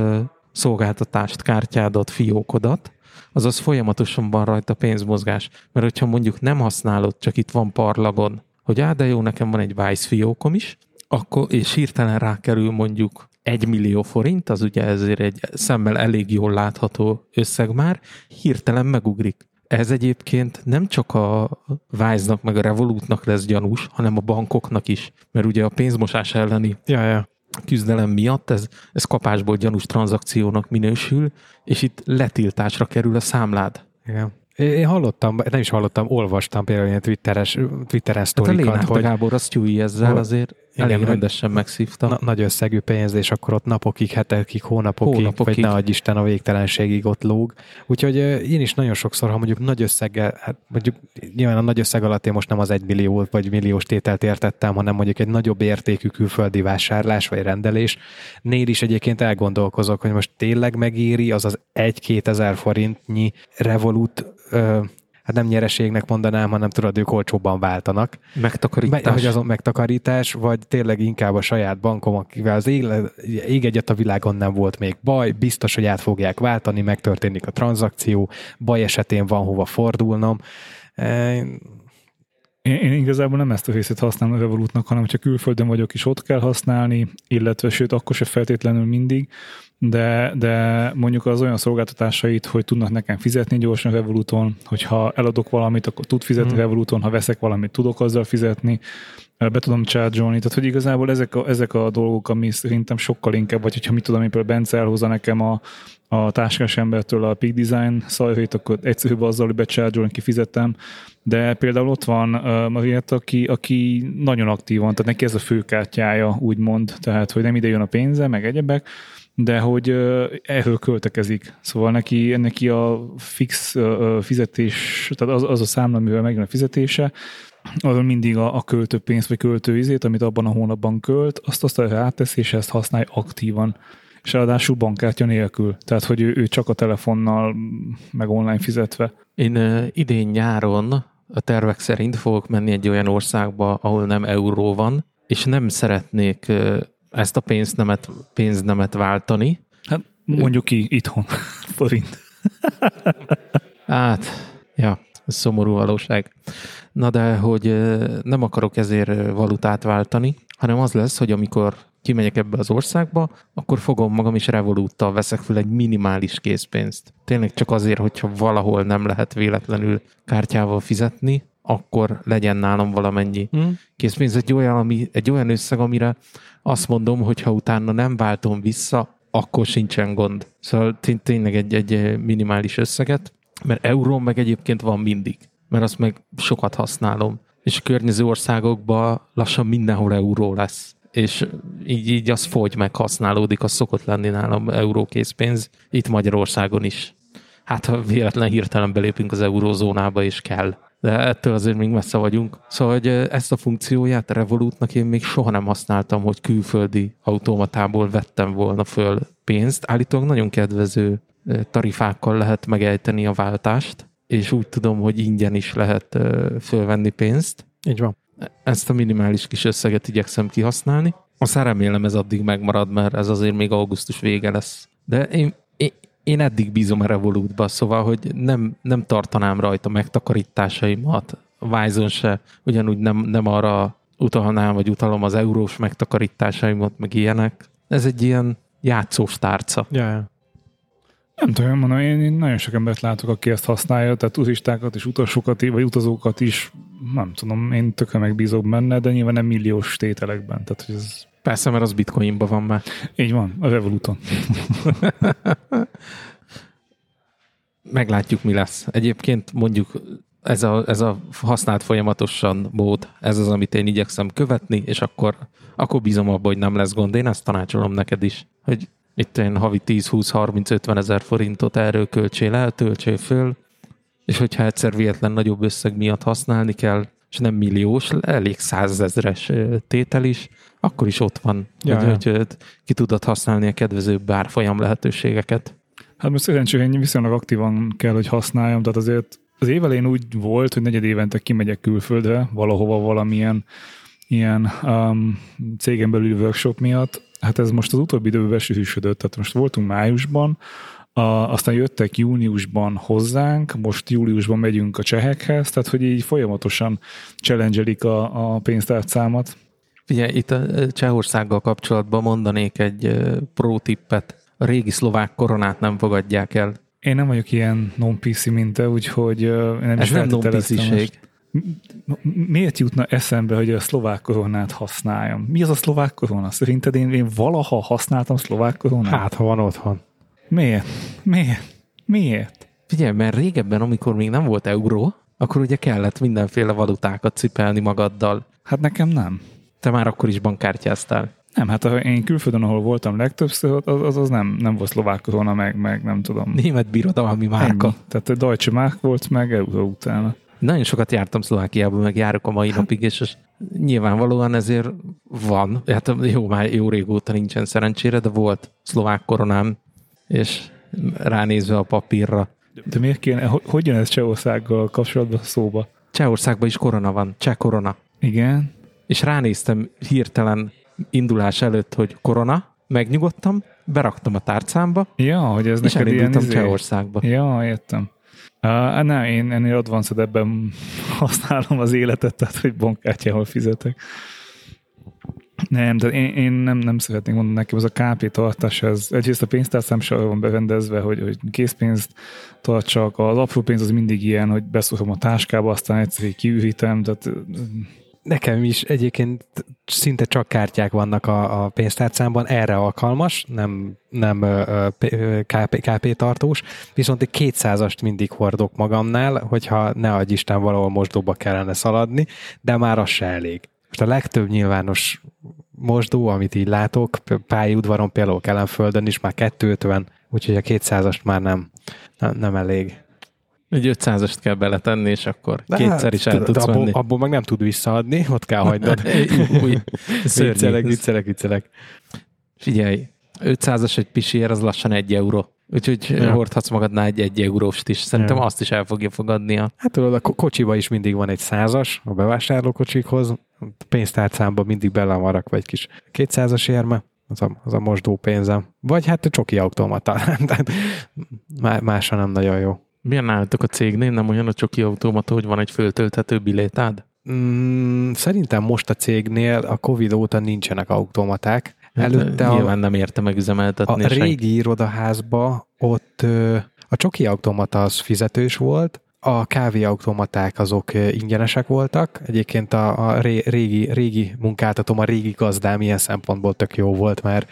szolgáltatást, kártyádat, fiókodat, azaz folyamatosan van rajta pénzmozgás. Mert hogyha mondjuk nem használod, csak itt van parlagon, hogy á, de jó, nekem van egy Vice fiókom is, akkor, és hirtelen rákerül mondjuk egy millió forint, az ugye ezért egy szemmel elég jól látható összeg már, hirtelen megugrik. Ez egyébként nem csak a Wise-nak meg a Revolutnak lesz gyanús, hanem a bankoknak is, mert ugye a pénzmosás elleni ja, ja. küzdelem miatt ez, ez kapásból gyanús tranzakciónak minősül, és itt letiltásra kerül a számlád. Igen. Én hallottam, nem is hallottam, olvastam például ilyen twitteres, twitteren sztorikat, hát a hogy... Gábor azt tyúj ezzel azért. Elég Igen, rendesen megszívta. Na, nagy összegű pénz, és akkor ott napokig, hetekig, hónapokig, Hónapokig. vagy ne adj Isten a végtelenségig ott lóg. Úgyhogy én is nagyon sokszor, ha mondjuk nagy összeggel, hát mondjuk nyilván a nagy összeg alatt én most nem az egy millió vagy milliós tételt értettem, hanem mondjuk egy nagyobb értékű külföldi vásárlás vagy rendelés. Nél is egyébként elgondolkozok, hogy most tényleg megéri az az 1-2 ezer forintnyi Revolut ö, hát nem nyereségnek mondanám, hanem tudod, ők olcsóbban váltanak. Megtakarítás. Me, hogy azon megtakarítás, vagy tényleg inkább a saját bankom, akivel az ég, ég egyet a világon nem volt még baj, biztos, hogy át fogják váltani, megtörténik a tranzakció, baj esetén van hova fordulnom. E, Én, én igazából nem ezt a részét használom a Revolutnak, hanem ha külföldön vagyok is ott kell használni, illetve sőt, akkor se feltétlenül mindig, de, de mondjuk az olyan szolgáltatásait, hogy tudnak nekem fizetni gyorsan Revoluton, hogyha eladok valamit, akkor tud fizetni Hmm. Revoluton, ha veszek valamit, tudok azzal fizetni, be tudom charge tehát hogy igazából ezek a, ezek a dolgok, ami szerintem sokkal inkább, vagy hogyha mit tudom, én például Bence elhozza nekem a, a táskás embertől a Peak Design szajrét, akkor egyszerűbb azzal, hogy becharge kifizettem, de például ott van uh, Marietta, aki, aki nagyon aktívan, tehát neki ez a főkártyája, úgymond, tehát hogy nem ide jön a pénze, meg egyebek, de hogy erről költekezik. Szóval neki, neki a fix fizetés, tehát az, az a számla, amivel megjön a fizetése, azon mindig a, a költő pénzt, vagy költőizét, amit abban a hónapban költ, azt azt ráteszi, és ezt használja aktívan. És ráadásul bankkártya nélkül. Tehát, hogy ő, ő csak a telefonnal, meg online fizetve. Én uh, idén nyáron a tervek szerint fogok menni egy olyan országba, ahol nem euró van, és nem szeretnék uh, ezt a pénznemet, pénznemet váltani. Hát mondjuk ki itthon forint. Hát, ja, szomorú valóság. Na de, hogy nem akarok ezért valutát váltani, hanem az lesz, hogy amikor kimegyek ebbe az országba, akkor fogom magam is Revoluttal veszek fel egy minimális készpénzt. Tényleg csak azért, hogyha valahol nem lehet véletlenül kártyával fizetni, akkor legyen nálam valamennyi hm? készpénz. Egy olyan, ami, egy olyan összeg, amire azt mondom, hogy ha utána nem váltom vissza, akkor sincsen gond. Szóval tény- tényleg egy, egy minimális összeget, mert euró meg egyébként van mindig, mert azt meg sokat használom. És a környező országokban lassan mindenhol euró lesz. És így, így az fogy meg használódik, az szokott lenni nálam eurókészpénz, itt Magyarországon is. Hát ha véletlen hirtelen belépünk az eurózónába, és kell. De ettől azért még messze vagyunk. Szóval, hogy ezt a funkcióját a Revolutnak én még soha nem használtam, hogy külföldi automatából vettem volna föl pénzt. Állítólag nagyon kedvező tarifákkal lehet megejteni a váltást, és úgy tudom, hogy ingyen is lehet fölvenni pénzt. Így van. Ezt a minimális kis összeget igyekszem kihasználni. Aztán remélem ez addig megmarad, mert ez azért még augusztus vége lesz. De én, én, én eddig bízom a Revolutba, szóval, hogy nem, nem tartanám rajta megtakarításaimat, Wise-on se, ugyanúgy nem, nem arra utalnám, vagy utalom az eurós megtakarításaimat, meg ilyenek. Ez egy ilyen játszós tárca. Ja. Nem tudom, mondom, én, én nagyon sok embert látok, aki ezt használja, tehát turistákat és utasokat, vagy utazókat is, nem tudom, én tökre megbízok benne, de nyilván nem milliós tételekben. Tehát, hogy ez Persze, mert az bitcoinban van már. így van, a Revoluton. Meglátjuk, mi lesz. Egyébként mondjuk ez a, ez a használt folyamatosan mód, ez az, amit én igyekszem követni, és akkor, akkor bízom abban, hogy nem lesz gond. Én ezt tanácsolom neked is, hogy itt én havi 10-20-30-50 ezer forintot erről költsél el, töltsél föl, és hogyha egyszer véletlen nagyobb összeg miatt használni kell, és nem milliós, elég százezres tétel is, akkor is ott van, Ja, hogy, ja. hogy ki tudod használni a kedvezőbb árfolyam lehetőségeket. Hát most szerencsére viszonylag aktívan kell, hogy használjam, tehát azért az év elején úgy volt, hogy negyed évente kimegyek külföldre, valahova valamilyen ilyen um, cégen belüli workshop miatt. Hát ez most az utóbbi időben besűrűsödött, tehát most voltunk májusban, a, aztán jöttek júniusban hozzánk, most júliusban megyünk a csehekhez, tehát hogy így folyamatosan challenge a, a pénztárcámat. Figyelj, itt a ö, Csehországgal kapcsolatban mondanék egy ö, pro tippet. A régi szlovák koronát nem fogadják el. Én nem vagyok ilyen non-PC, mint te, úgyhogy én nem Ez is nem non Miért jutna eszembe, hogy a szlovák koronát használjam? Mi az a szlovák korona? Szerinted én, én valaha használtam szlovák koronát? Hát, ha van otthon. Miért? Miért? Miért? Figyelj, mert régebben, amikor még nem volt euró, akkor ugye kellett mindenféle valutákat cipelni magaddal. Hát nekem nem. te már akkor is bankkártyáztál. Nem, hát ha én külföldön, ahol voltam legtöbbször, az az, az nem, nem volt szlovák korona, meg, meg nem tudom. Német birodalmi márka. Ennyi. Tehát a Deutsche Mark volt, meg euró utána. Nagyon sokat jártam Szlovákiában, meg járok a mai napig, és nyilvánvalóan ezért van. Hát jó, már jó régóta nincsen szerencsére, de volt szlovák koronám, és ránézve a papírra. De miért kéne, hogy, jön ez Csehországgal kapcsolatban szóba? Csehországban is korona van, cseh korona. Igen. És ránéztem hirtelen indulás előtt, hogy korona, megnyugodtam, beraktam a tárcámba, Ja, hogy ez és neked ilyen elindultam izé... Csehországba. Ja, értem. Uh, nem, én ennél advanced ebben használom az életet, tehát hogy bankkártyával fizetek. Nem, de én, én nem, nem szeretnék mondani nekem, az a KP tartás, ez egyrészt a pénztárcám se van berendezve, hogy, hogy készpénzt tartsak, az apró pénz az mindig ilyen, hogy beszúrom a táskába, aztán egyszer kiürítem, tehát Nekem is egyébként szinte csak kártyák vannak a, a pénztárcámban, erre alkalmas, nem, nem ö, ö, KP, tartós, viszont egy 200-ast mindig hordok magamnál, hogyha ne adj Isten valahol mosdóba kellene szaladni, de már az se elég. Most a legtöbb nyilvános mosdó, amit így látok, pályaudvaron például Kelenföldön is már 250, úgyhogy a 200-ast már nem, nem, nem elég. Egy 500-ast kell beletenni, és akkor De kétszer hát, is el tudsz abból, venni. abból meg nem tud visszaadni, ott kell hagynod. Viccelek, viccelek, viccelek. Figyelj, 500-as egy pisiér, az lassan egy euró. Úgyhogy Ja. hordhatsz magadnál egy egy euróst is. Szerintem Ja. azt is el fogja fogadni. A... Hát tudod, a ko- kocsiba is mindig van egy százas a bevásárlókocsikhoz, a pénztárcámban mindig bele van rakva egy kis 200-as érme, az a, az a mosdó pénzem. Vagy hát a csoki automata. Tehát má- másra nem nagyon jó. Milyen nálatok a cégnél? Nem olyan a csoki automata, hogy van egy föltölthető bilétád? Mm, szerintem most a cégnél a Covid óta nincsenek automaták. Előtte Hát, a, Nyilván nem érte megüzemeltetni a senki. régi irodaházba ott a csoki automata az fizetős volt, a kávéautomaták azok ingyenesek voltak. Egyébként a, a ré, régi, régi munkáltatom, a régi gazdám ilyen szempontból tök jó volt, mert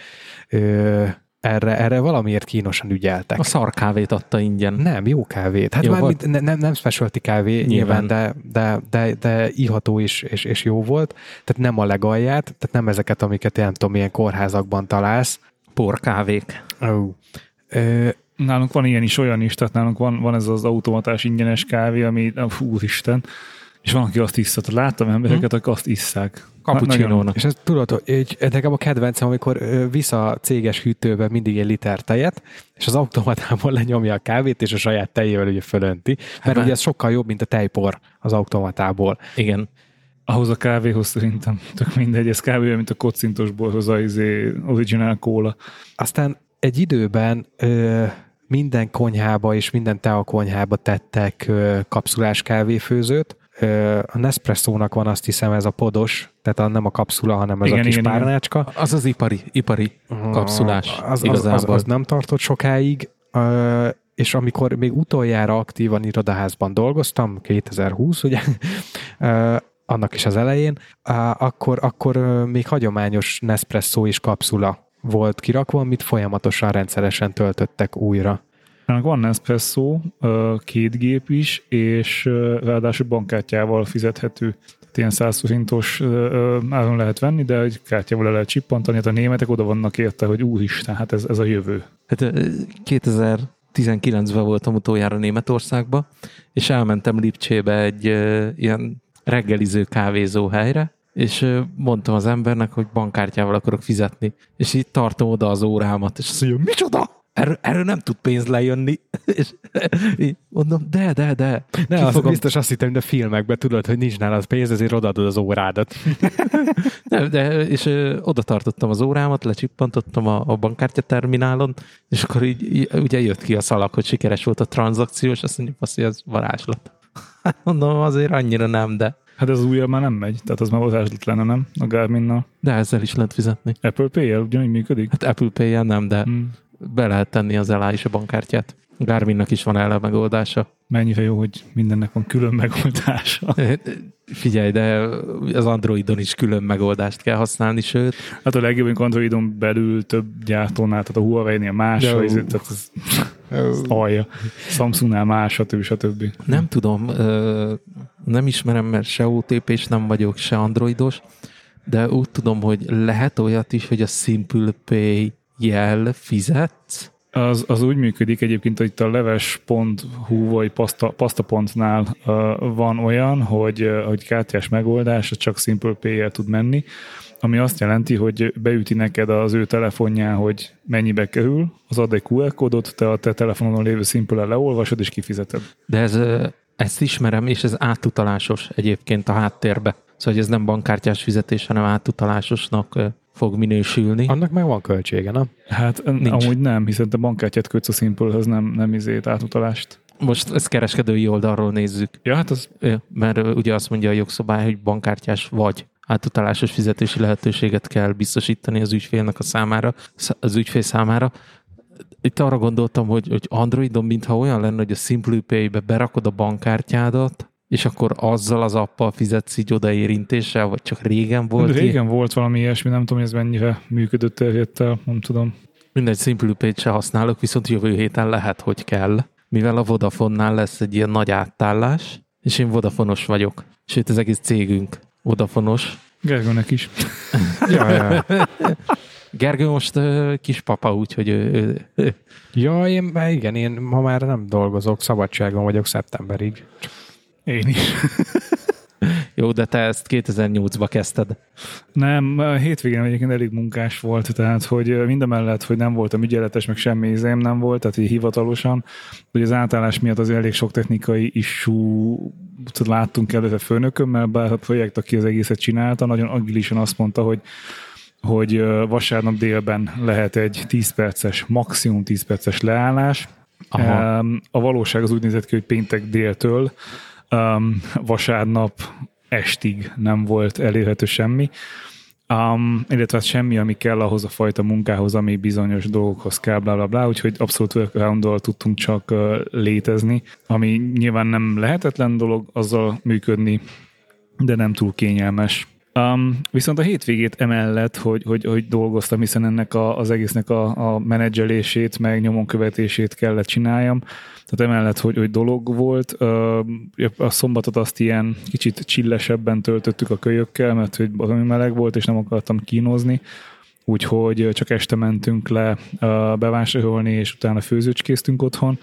ö, erre, erre valamiért kínosan ügyeltek. A szar kávét adta ingyen. Nem, jó kávét. Hát Jó már volt? mint, ne, nem, nem specialty kávé nyilván, Nyilván. de, de, de, de iható is, és, és jó volt. Tehát nem a legalját, tehát nem ezeket, amiket én nem tudom, milyen kórházakban találsz. Porkávék. Oh. Ö, Nálunk van ilyen is, olyan is, tehát nálunk van, van ez az automatás ingyenes kávé, ami, fú, úristen, és van, aki azt iszta. Tehát láttam embereket, akik azt isszák. Cappuccino-nak. És ez tudod, hogy nekem a kedvencem, amikor ö, visz a céges hűtőbe mindig egy liter tejet, és az automatában lenyomja a kávét, és a saját tejével ugye fölönti. Mert már- ugye ez sokkal jobb, mint a tejpor az automatából. Igen. Ahhoz a kávéhoz szerintem tök mindegy, ez kávé mint a kocintos borhoz a izé, original kóla. Aztán egy időben ö, minden konyhába és minden tea konyhába tettek ö, kapszulás kávéfőzőt. A Nespresso-nak van azt hiszem ez a podos, tehát a, nem a kapszula, hanem ez Igen, a kis igen, igen. párnácska. Az az ipari, ipari kapszulás az, az, igazából. az, az nem tartott sokáig, és amikor még utoljára aktívan irodaházban dolgoztam, 2020, ugye, annak is az elején, akkor, akkor még hagyományos Nespresso és kapszula volt kirakva, amit folyamatosan rendszeresen töltöttek újra. Nálunk van Nespresso, két gép is, és ráadásul bankkártyával fizethető. Tehát ilyen 100 forintos áron lehet venni, de egy kártyával le lehet csippantani. Hát a németek oda vannak érte, hogy úristen, hát ez, ez a jövő. Hát ö, 2019-ben voltam utoljára Németországba, és elmentem Lipcsébe egy ö, ilyen reggeliző kávézó helyre, és ö, mondtam az embernek, hogy bankkártyával akarok fizetni, és így tartom oda az órámat, és azt mondja, micsoda? Erről, erről nem tud pénz lejönni. és mondom, de, de, de. Ne, Ki az fogom- biztos azt hittem, hogy a filmekben tudod, hogy nincs nálad pénz, ezért odaadod az órádat. Nem, de, és ö, oda tartottam az órámat, lecsippantottam a, a bankkártya terminálon, és akkor így, így ugye jött ki a szalag, hogy sikeres volt a tranzakció, és azt mondjuk, azt, hogy ez varázslat. Hát mondom, azért annyira nem, de, Hát ez újra már nem megy, tehát az már varázslat lenne, nem? A Garminnal. de ezzel is lehet fizetni. Apple Pay-jel ugyanúgy működik? Hát Apple Pay-jel nem, de Hmm. Be lehet tenni az elá is a bankkártyát. Garminnak is van erre megoldása. Mennyire jó, hogy mindennek van külön megoldása. Figyelj, de az Androidon is külön megoldást kell használni, sőt, Hát a legjobb, amikor Androidon belül több gyártónál, tehát a Huawei-nél más, vagy, tehát ez alja. Samsungnál más, stb. stb. Nem tudom, nem ismerem, mert se OTP-s nem vagyok, se androidos, de úgy tudom, hogy lehet olyat is, hogy a Simple Pay jel fizetsz, Az, az úgy működik egyébként, hogy itt a leves.hu vagy pasta, pasta.nál uh, van olyan, hogy, uh, hogy kártyás megoldás, csak Simple pay tud menni, ami azt jelenti, hogy beüti neked az ő telefonján, hogy mennyibe kerül, az ad egy QR kódot, te a te telefonon lévő simple leolvasod és kifizeted. de ez, ezt ismerem, és ez átutalásos egyébként a háttérbe. Szóval hogy ez nem bankkártyás fizetés, hanem átutalásosnak fog minősülni. Annak meg van költsége, nem? Hát Nincs. Amúgy nem, hiszen te bankkártyát kötsz a Simple-höz, nem, nem izét átutalást. Most ezt kereskedői oldalról nézzük. Ja, hát az Mert ugye azt mondja a jogszabály, hogy bankkártyás vagy átutalásos fizetési lehetőséget kell biztosítani az ügyfélnek a számára, sz- az ügyfél számára. Itt arra gondoltam, hogy, hogy Androidon mintha olyan lenne, hogy a Simple Pay-be berakod a bankkártyádat, és akkor azzal az appal fizetsz így odaérintéssel, vagy csak régen volt Volt ilyen? Régen volt valami ilyesmi, nem tudom, hogy ez mennyire működött terjedtel, nem tudom. Mindegy, Simple Pay-t se használok, viszont jövő héten lehet, hogy kell, mivel a Vodafone-nál lesz egy ilyen nagy átállás, és én Vodafonos vagyok. Sőt, az egész cégünk Vodafonos. Gergőnek is. Ja, ja. Gergő most uh, kispapa, úgyhogy ő, ő, ő, ja én, igen, én ma már nem dolgozok, szabadságon vagyok szeptemberig. Én is. jó, de te ezt 2008-ba kezdted. Nem, hétvégén egyébként elég munkás volt, tehát hogy mindemellett, hogy nem voltam ügyeletes, meg semmi izém nem volt, tehát így hivatalosan, hogy az átállás miatt az elég sok technikai issue láttunk előtte főnökömmel, bár a projekt, aki az egészet csinálta, nagyon agilisan azt mondta, hogy hogy vasárnap délben lehet egy 10 perces, maximum 10 perces leállás. Aha. A valóság az úgy nézett ki, hogy péntek déltől um, vasárnap estig nem volt elérhető semmi. Um, illetve hát semmi, ami kell ahhoz a fajta munkához, ami bizonyos dolgokhoz kell, bla bla bla, úgyhogy abszolút workaround tudtunk csak uh, létezni, ami nyilván nem lehetetlen dolog azzal működni, de nem túl kényelmes. Um, viszont a hétvégét emellett, hogy, hogy, hogy dolgoztam, hiszen ennek a, az egésznek a, a menedzselését, meg nyomon követését kellett csináljam, tehát emellett, hogy, hogy dolog volt, a szombatot azt ilyen kicsit csillesebben töltöttük a kölyökkel, mert hogy valami meleg volt, és nem akartam kínozni, úgyhogy csak este mentünk le bevásárolni, és utána főzőcskéztünk otthon,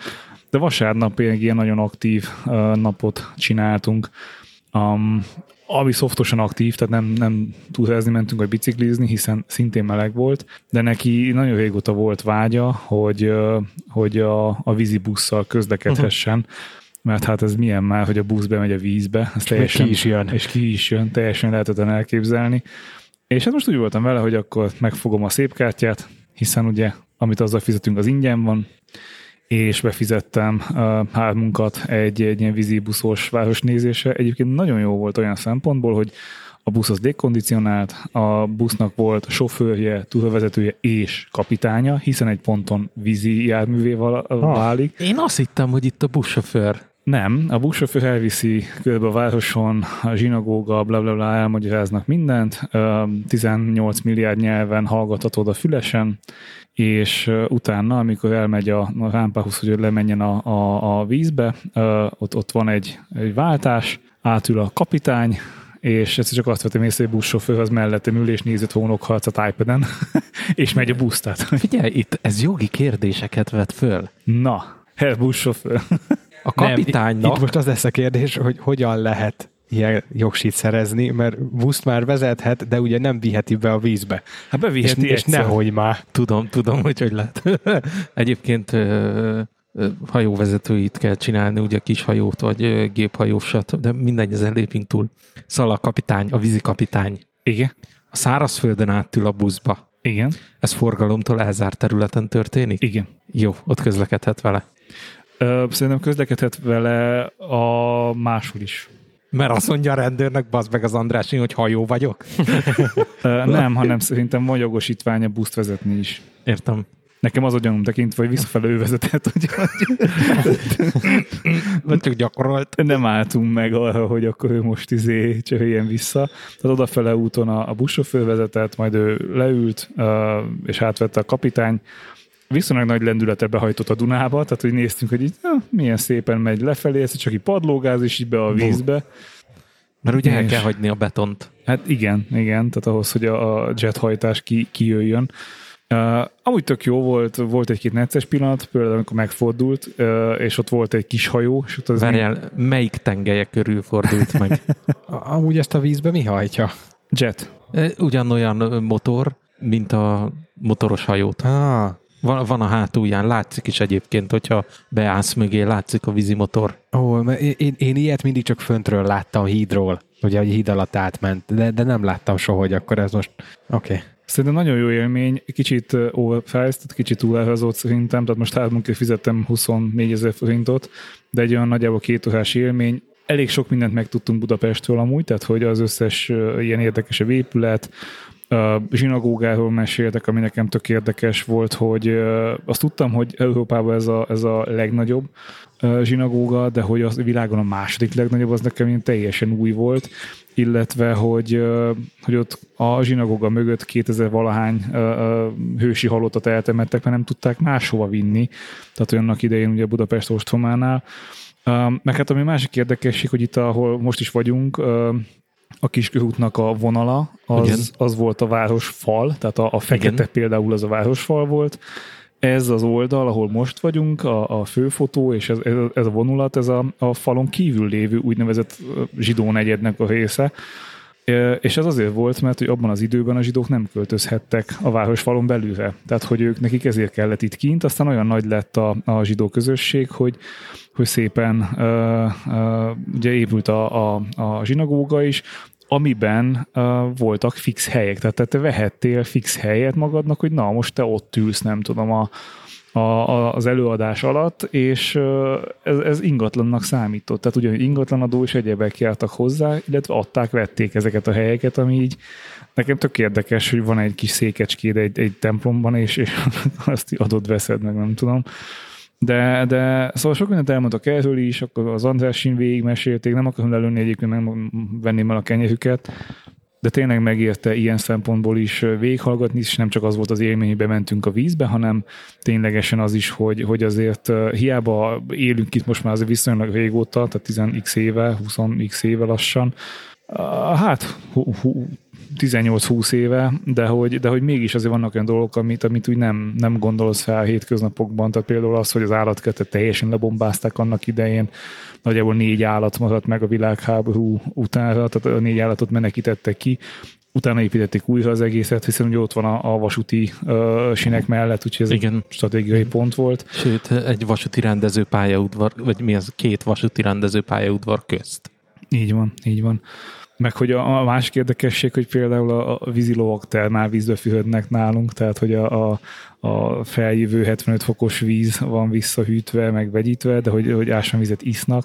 de vasárnap egy ilyen nagyon aktív napot csináltunk. Um, ami szoftosan aktív, tehát nem, nem túlhelyezni mentünk, vagy biciklizni, hiszen szintén meleg volt, de neki nagyon régóta volt vágya, hogy, hogy a, a vízi busszal közlekedhessen, uh-huh. mert hát ez milyen már, hogy a busz bemegy a vízbe, ez teljesen, ki is jön. És ki is jön, teljesen lehetetlen elképzelni. És hát most úgy voltam vele, hogy akkor megfogom a szép kártyát, hiszen ugye, amit azzal fizetünk, az ingyen van, és befizettem hármunkat egy, egy ilyen vízibuszos városnézésre. Egyébként nagyon jó volt olyan szempontból, hogy a busz az dékondicionált, a busznak volt sofőrje, túlvezetője és kapitánya, hiszen egy ponton vízi járművé válik. Én azt hittem, hogy itt a buszsofőr. Nem, a buszsofőr elviszi körbe a városon, a zsinagóga, bla bla bla, elmagyaráznak mindent, Ö, 18 milliárd nyelven hallgathatod a fülesen, és utána, amikor elmegy a, a rámpához, hogy lemenjen a, a, a vízbe, ott, ott van egy, egy váltás, átül a kapitány, és egyszer csak azt vettem észre, hogy buszsofőr az mellettem ül, és nézett hónokharcot iPad-en, és megy a busz, tehát Figyelj, itt ez jogi kérdéseket vet föl. na, Herr buszsofőr. A Nem, kapitánynak... itt most az lesz a kérdés, hogy hogyan lehet ilyen jogsit szerezni, mert buszt már vezethet, de ugye nem viheti be a vízbe. Hát És, beviheti és egyszer. nehogy már. Tudom, tudom, hogy hogy lehet. Egyébként hajóvezetőit kell csinálni, ugye kis hajót, vagy ö, géphajósat, de mindegy, ezen lépünk túl. Szóval a kapitány, a vízikapitány Igen, a szárazföldön átül a buszba. igen, Ez forgalomtól elzárt területen történik? igen. Jó, ott közlekedhet vele. Ö, Szerintem közlekedhet vele a máshol is. Mert azt mondja a rendőrnek, bazd meg az András, hogy hajó vagyok. Nem, hanem szerintem van jogosítványa buszt vezetni is. Értem. Nekem az a gyanúm tekintve, hogy visszafelé ő vezetett, hogy Vagy csak gyakorolt. nem álltunk meg arra, hogy akkor ő most izé csöhéljen vissza. Tehát odafele úton a, a buszsofőr vezetett, majd ő leült, és átvette a kapitány. Viszonylag nagy lendületre behajtott a Dunába, tehát hogy néztünk, hogy így, na, milyen szépen megy lefelé, ez csak így padlógáz, és így be a vízbe. Mert ugye el kell hagyni a betont. Hát igen, igen, tehát ahhoz, hogy a, a jethajtás ki, kijöjjön. Uh, amúgy tök jó volt, volt egy-két necces pillanat, például amikor megfordult, uh, és ott volt egy kis hajó, és ott az Várjál, melyik tengelye körül fordult meg? Amúgy ezt a vízbe mi hajtja? jet. Ugyanolyan motor, mint a motoros hajót. Ah, Van, van a hátulján, látszik is egyébként, hogyha beállsz mögé, látszik a vízimotor. ó, mert én, én, én ilyet mindig csak föntről láttam hídról, ugye, hogy híd alatt átment, de, de nem láttam soha, hogy akkor ez most... Oké. Okay. Szerintem nagyon jó élmény, kicsit overpriced, kicsit túlárazott szerintem, tehát most hármunkért fizettem 24 ezer forintot, de egy olyan nagyjából két órás élmény. Elég sok mindent megtudtunk Budapestről amúgy, tehát hogy az összes ilyen érdekesebb épület, zsinagógáról meséltek, ami nekem tök érdekes volt, hogy azt tudtam, hogy Európában ez a, ez a legnagyobb zsinagóga, de hogy az világon a második legnagyobb, az nekem ilyen teljesen új volt, illetve hogy, hogy ott a zsinagóga mögött 2000 valahány hősi halottat eltemettek, mert nem tudták máshova vinni, tehát olyannak idején ugye Budapest ostrománál. Meg hát ami másik érdekesség, hogy itt, ahol most is vagyunk, a kiskörútnak a vonala, Igen. az, az volt a városfal, tehát a, a fekete Igen. például az a városfal volt, ez az oldal, ahol most vagyunk, a, a főfotó és ez, ez, ez a vonulat, ez a, a falon kívül lévő úgynevezett zsidó negyednek a része. És ez azért volt, mert hogy abban az időben a zsidók nem költözhettek a városfalon belülre. Tehát, hogy ők nekik ezért kellett itt kint, aztán olyan nagy lett a, a zsidó közösség, hogy, hogy szépen ö, ö, ugye épült a, a, a zsinagóga is, amiben uh, voltak fix helyek, tehát te vehettél fix helyet magadnak, hogy na, most te ott ülsz, nem tudom, a, a, a, az előadás alatt, és ez, ez ingatlannak számított. Tehát ugye ingatlanadó és egyebek jártak hozzá, illetve adták, vették ezeket a helyeket, ami így nekem tök érdekes, hogy van egy kis székecskéd egy, egy templomban, és, és azt adod, veszed meg, nem tudom. De, de szóval sok mindent elmondtak erről is, akkor az Andrásin végig mesélték, nem akarom lelőni egyébként, nem venném el a kenyerüket, de tényleg megérte ilyen szempontból is végighallgatni, és nem csak az volt az élmény, hogy bementünk a vízbe, hanem ténylegesen az is, hogy, hogy azért hiába élünk itt most már azért viszonylag régóta, tehát 10x éve, 20x éve lassan, hát hú, hú, 18-20 éve, de hogy, de hogy mégis azért vannak olyan dolgok, amit, amit úgy nem, nem gondolsz fel a hétköznapokban. Tehát például az, hogy az állatkertet teljesen lebombázták annak idején, nagyjából négy állat maradt meg a világháború utánra, tehát a négy állatot menekítettek ki, utána építették újra az egészet, hiszen ugye ott van a, a vasúti uh, sinek mellett, úgyhogy ez Igen. egy stratégiai pont volt. Sőt, egy vasúti rendező pályaudvar, vagy mi az, két vasúti rendező pályaudvar közt. Így van, így van. Meg hogy a, a másik érdekesség, hogy például a, a vízilovak termálvízbe fürödnek nálunk, tehát hogy a, a, a feljövő 75 fokos víz van visszahűtve, meg vegyítve, de hogy, hogy ásványvizet isznak,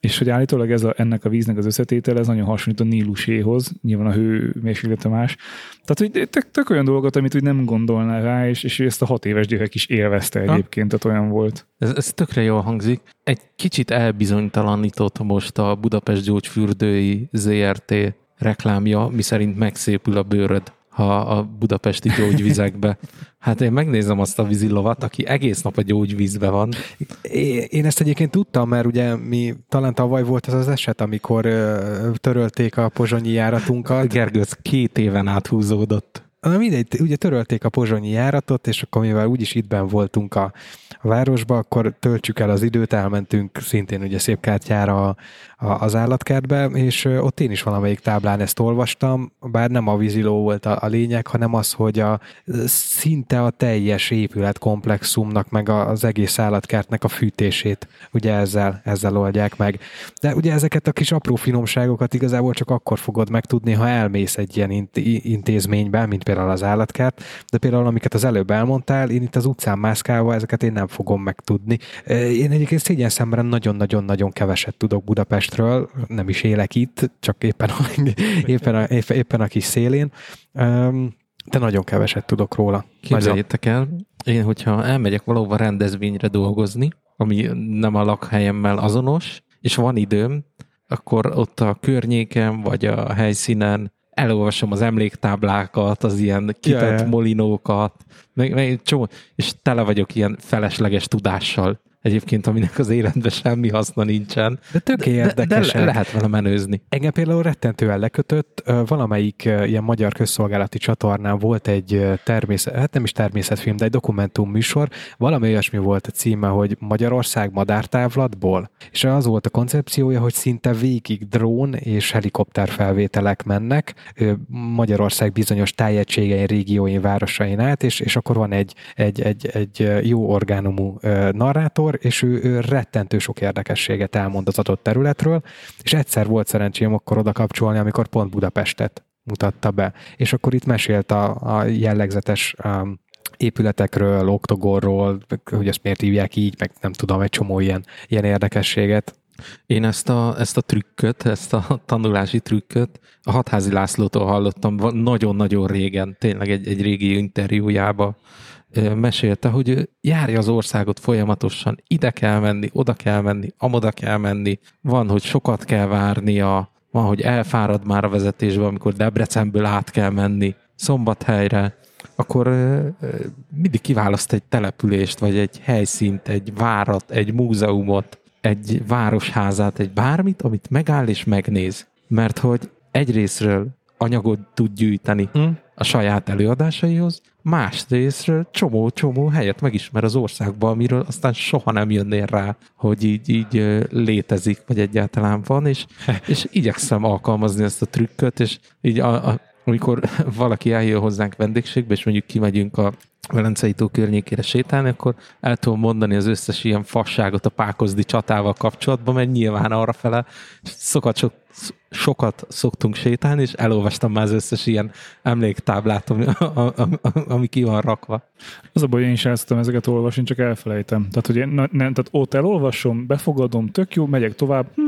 és hogy állítólag ez a, ennek a víznek az összetétele, ez nagyon hasonlít a Níluséhoz, nyilván a hőmérséklete más. Tehát, hogy tök, tök olyan dolgot, amit úgy nem gondolnál rá, és, és ezt a hat éves gyerek is élvezte egyébként, tehát olyan volt. Ez, ez tökre jól hangzik. Egy kicsit elbizonytalanított most a Budapest gyógyfürdői ZRT reklámja, miszerint megszépül a bőröd, ha a budapesti gyógyvizekbe. Hát én megnézem azt a vízilovat, aki egész nap a gyógyvízbe van. Én ezt egyébként tudtam, mert ugye mi talán tavaly volt ez az eset, amikor törölték a pozsonyi járatunkat. Gergő, ez két éven át húzódott. Na mindegy, ugye törölték a pozsonyi járatot, és akkor mivel úgyis itt ben voltunk a, a városba, akkor töltsük el az időt, elmentünk szintén ugye szép kártyára a, a, az állatkertbe, és ott én is valamelyik táblán ezt olvastam, bár nem a víziló volt a, a lényeg, hanem az, hogy a szinte a teljes épületkomplexumnak, meg a, az egész állatkertnek a fűtését ugye ezzel, ezzel oldják meg. De ugye ezeket a kis apró finomságokat igazából csak akkor fogod megtudni, ha elmész egy ilyen int- intézménybe, mint például az állatkert, de például amiket az előbb elmondtál, én itt az utcán mászkálva ezeket én nem fogom megtudni. Én egyébként szégyen szemben nagyon-nagyon-nagyon keveset tudok Budapestről, nem is élek itt, csak éppen a, éppen a, éppen, a kis szélén, de nagyon keveset tudok róla. Képzeljétek el, én, hogyha elmegyek valahova rendezvényre dolgozni, ami nem a lakhelyemmel azonos, és van időm, akkor ott a környéken, vagy a helyszínen elolvasom az emléktáblákat, az ilyen kitett ja. molinókat, meg, meg csomó, és tele vagyok ilyen felesleges tudással egyébként, aminek az életben semmi haszna nincsen. De tök De, de érdekesek. le, lehet vele menőzni. Engem például rettentően lekötött, valamelyik ilyen magyar közszolgálati csatornán volt egy természet, hát nem is természetfilm, de egy dokumentum műsor, valami olyasmi volt a címe, hogy Magyarország madártávlatból, és az volt a koncepciója, hogy szinte végig drón és helikopter felvételek mennek Magyarország bizonyos tájegységein, régióin, városain át, és, és akkor van egy, egy, egy, egy jó orgánumú ö, narrátor, és ő, ő rettentő sok érdekességet elmond az adott területről, és egyszer volt szerencsém akkor oda kapcsolni, amikor pont Budapestet mutatta be. És akkor itt mesélt a, a jellegzetes um, épületekről, oktogorról, hogy ezt miért hívják így, meg nem tudom, egy csomó ilyen, ilyen érdekességet. Én ezt a, ezt a trükköt, ezt a tanulási trükköt a Hatházi Lászlótól hallottam nagyon-nagyon régen, tényleg egy, egy régi interjújába mesélte, hogy ő járja az országot folyamatosan, ide kell menni, oda kell menni, amoda kell menni, van, hogy sokat kell várnia, van, hogy elfárad már a vezetésbe, amikor Debrecenből át kell menni Szombathelyre, akkor mindig kiválaszt egy települést, vagy egy helyszínt, egy várat, egy múzeumot, egy városházát, egy bármit, amit megáll és megnéz. Mert hogy egyrésztről anyagot tud gyűjteni Hm? a saját előadásaihoz, másrésztről csomó-csomó helyet megismer az országban, amiről aztán soha nem jönnél rá, hogy így, így létezik, vagy egyáltalán van, és, és igyekszem alkalmazni ezt a trükköt, és így a, a, amikor valaki eljön hozzánk vendégségbe, és mondjuk kimegyünk a Velencei tó környékére sétálni, akkor el tudom mondani az összes ilyen fasságot a pákozdi csatával kapcsolatban, mert nyilván arra fele szokat, sok, sokat szoktunk sétálni, és elolvastam már az összes ilyen emléktáblát, ami, a, a, a, ami ki van rakva. Az a baj, én is el ezeket olvasni, csak elfelejtem. Tehát, hogy én, nem, tehát ott elolvasom, befogadom, tök jó, megyek tovább. Hm,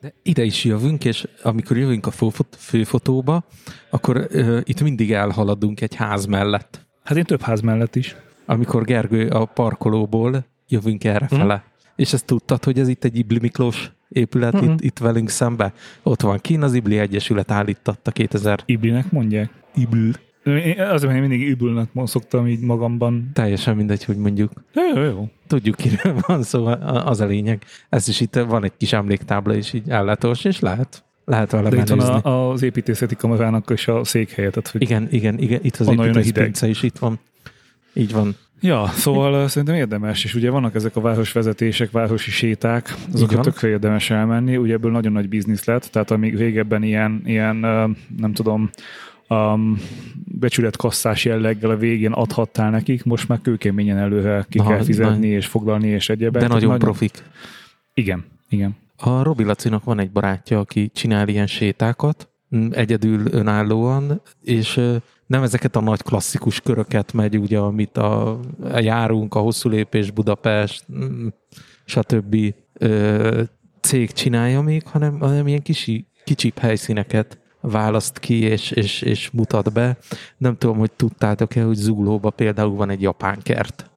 De ide is jövünk, és amikor jövünk a főfot- főfotóba, akkor ö, itt mindig elhaladunk egy ház mellett. hát én több ház mellett is. Amikor Gergő a parkolóból jövünk erre fele. És ezt tudtad, hogy ez itt egy Ibli Miklós épület Mhm. itt, itt velünk szembe? Ott van kín, az Ibli Egyesület állítatta 2000 Iblinek mondják. Ibl. Én azért, mert mindig Iblnek szoktam így magamban. Teljesen mindegy, hogy mondjuk. Jó, jó. Tudjuk, kiről van szó, a- az a lényeg. Ez is itt van egy kis emléktábla, és így el lehet olvasni, és lehet. Lehet vele De itt van a, az építészeti kamarának is a székhelye. Tehát, hogy Igen, igen, igen, itt az építészpince is itt van. Így van. Ja, szóval ö, szerintem érdemes, és ugye vannak ezek a városvezetések, városi séták, van. tökre érdemes elmenni, ugye ebből nagyon nagy biznisz lett, tehát amíg régebben ilyen, ilyen ö, nem tudom, um, becsületkasszás jelleggel a végén adhattál nekik, most már kőkeményen előre ki Na, kell fizetni, na. és foglalni, és egyebek. De Tehát nagyon profik. Igen, igen. A Robi Lacinak van egy barátja, aki csinál ilyen sétákat, egyedül önállóan, és ö, nem ezeket a nagy klasszikus köröket megy, ugye, amit a, a járunk, a hosszú lépés Budapest, m, stb. Ö, cég csinálja még, hanem, hanem ilyen kisi, kicsibb helyszíneket választ ki és, és, és mutat be. Nem tudom, hogy tudtátok-e, hogy Zuglóba például van egy japán kert.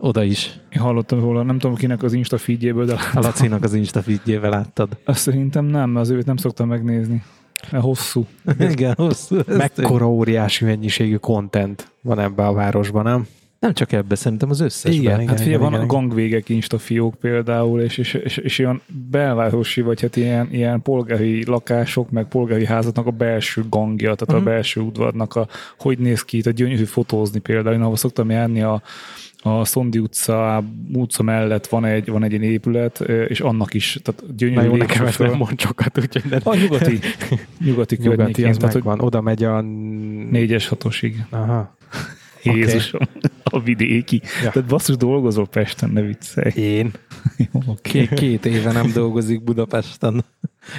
Oda is. Én hallottam róla, nem tudom kinek az Insta feedjéből, de A Lacinak az Insta feedjével láttad. azt szerintem nem, mert az őt nem szoktam megnézni. Mert hosszú. Igen, hosszú. Mekkora óriási mennyiségű content van ebbe a városban, nem? Nem csak ebbe, szerintem az összesben. Igen, Hát figyelj, van igen, a igen. gangvégek Insta fiók például, és, és, és, és ilyen belvárosi, vagy hát ilyen, ilyen polgári lakások, meg polgári házatnak a belső gangja, tehát uh-huh. a Mhm. belső udvarnak a, hogy néz ki, tehát gyönyörű fotózni például. Én ahol szoktam járni a, a Szondi utca, utca mellett van egy, van egy ilyen épület, és annak is, tehát Na gyönyörű jó, nekem ez lépcsőföl. nem mond sokat, úgyhogy nem. A nyugati, nyugati Nyugati, környékén, az tehát hogy megvan. Oda megy a... négyes hatosig. Aha. Jézusom, a vidéki. Ja. Tehát basszus dolgozol Pesten, ne viccelj. Én. Jó, oké. Két, két éve nem dolgozik Budapesten.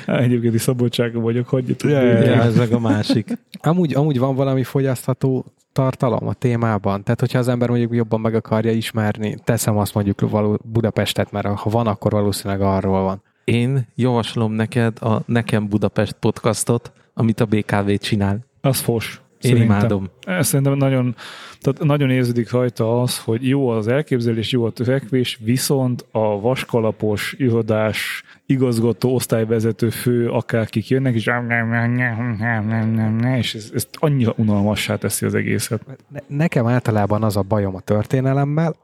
Hát, Egyébként is szabadságon vagyok, hagyjatok. Ja, ja. Ja, ez meg a másik. Amúgy, amúgy van valami fogyasztható tartalom a témában? Tehát, hogyha az ember mondjuk jobban meg akarja ismerni, teszem azt mondjuk való Budapestet, mert ha van, akkor valószínűleg arról van. Én javaslom neked a Nekem Budapest podcastot, amit a BKV csinál. Az fos. Én Szerintem. imádom. Ez Szerintem nagyon, tehát nagyon érződik rajta az, hogy jó az elképzelés, jó a törekvés, viszont a vaskalapos, irodás, igazgató, osztályvezető fő, akárkik jönnek, és, és ez, ezt annyira unalmassá teszi az egészet. Ne, nekem általában az a bajom a történelemmel,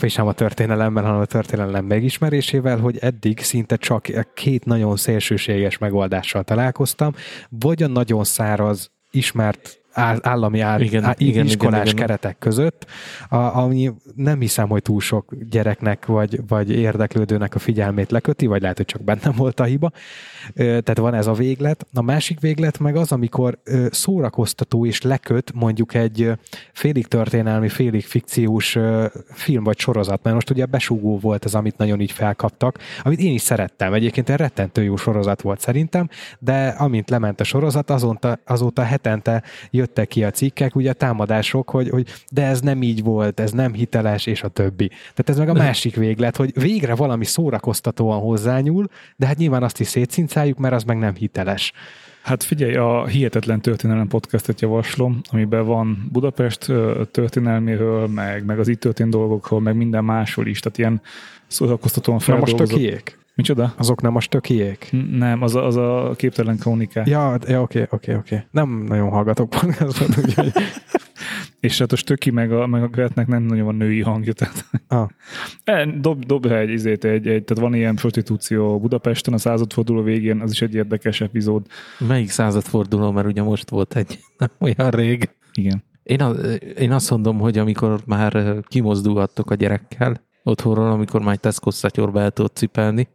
és nem a történelemben, hanem a történelem megismerésével, hogy eddig szinte csak két nagyon szélsőséges megoldással találkoztam, vagy a nagyon száraz, ismert állami áll, igen, áll, igen, iskolás igen, igen. keretek között, a, ami nem hiszem, hogy túl sok gyereknek vagy, vagy érdeklődőnek a figyelmét leköti, vagy lehet, hogy csak bennem volt a hiba. Tehát van ez a véglet. A másik véglet meg az, amikor szórakoztató és leköt mondjuk egy félig történelmi, félig fikciós film vagy sorozat, mert most ugye besúgó volt ez, amit nagyon így felkaptak, amit én is szerettem. Egyébként egy rettentő jó sorozat volt szerintem, de amint lement a sorozat, azóta, azóta hetente jöttek ki a cikkek, ugye támadások, hogy, hogy de ez nem így volt, ez nem hiteles, és a többi. Tehát ez meg a másik véglet, hogy végre valami szórakoztatóan hozzányúl, de hát nyilván azt is szétszincáljuk, mert az meg nem hiteles. Hát figyelj, a Hihetetlen Történelem podcastet javaslom, amiben van Budapest történelméről, meg, meg az itt történt dolgokról, meg minden másról is, tehát ilyen szórakoztatóan feldolgozott. most tökiek? Micsoda? Azok nem a stökiek? Nem, az a, az a képtelen krónikák. Ja, ja oké, oké, oké. Nem nagyon hallgatok podcastot, úgyhogy... És hát a stöki meg a, meg a Gretnek nem nagyon van női hangja, tehát ah. E, dob, dob egy, izét, egy, egy, tehát van ilyen prostitúció Budapesten a századforduló végén, az is egy érdekes epizód. Melyik századforduló, mert ugye most volt egy nem olyan rég. Igen. Én, a, én azt mondom, hogy amikor már kimozdulhattok a gyerekkel otthonról, amikor már egy Tesco szatyorba el tudod cipelni,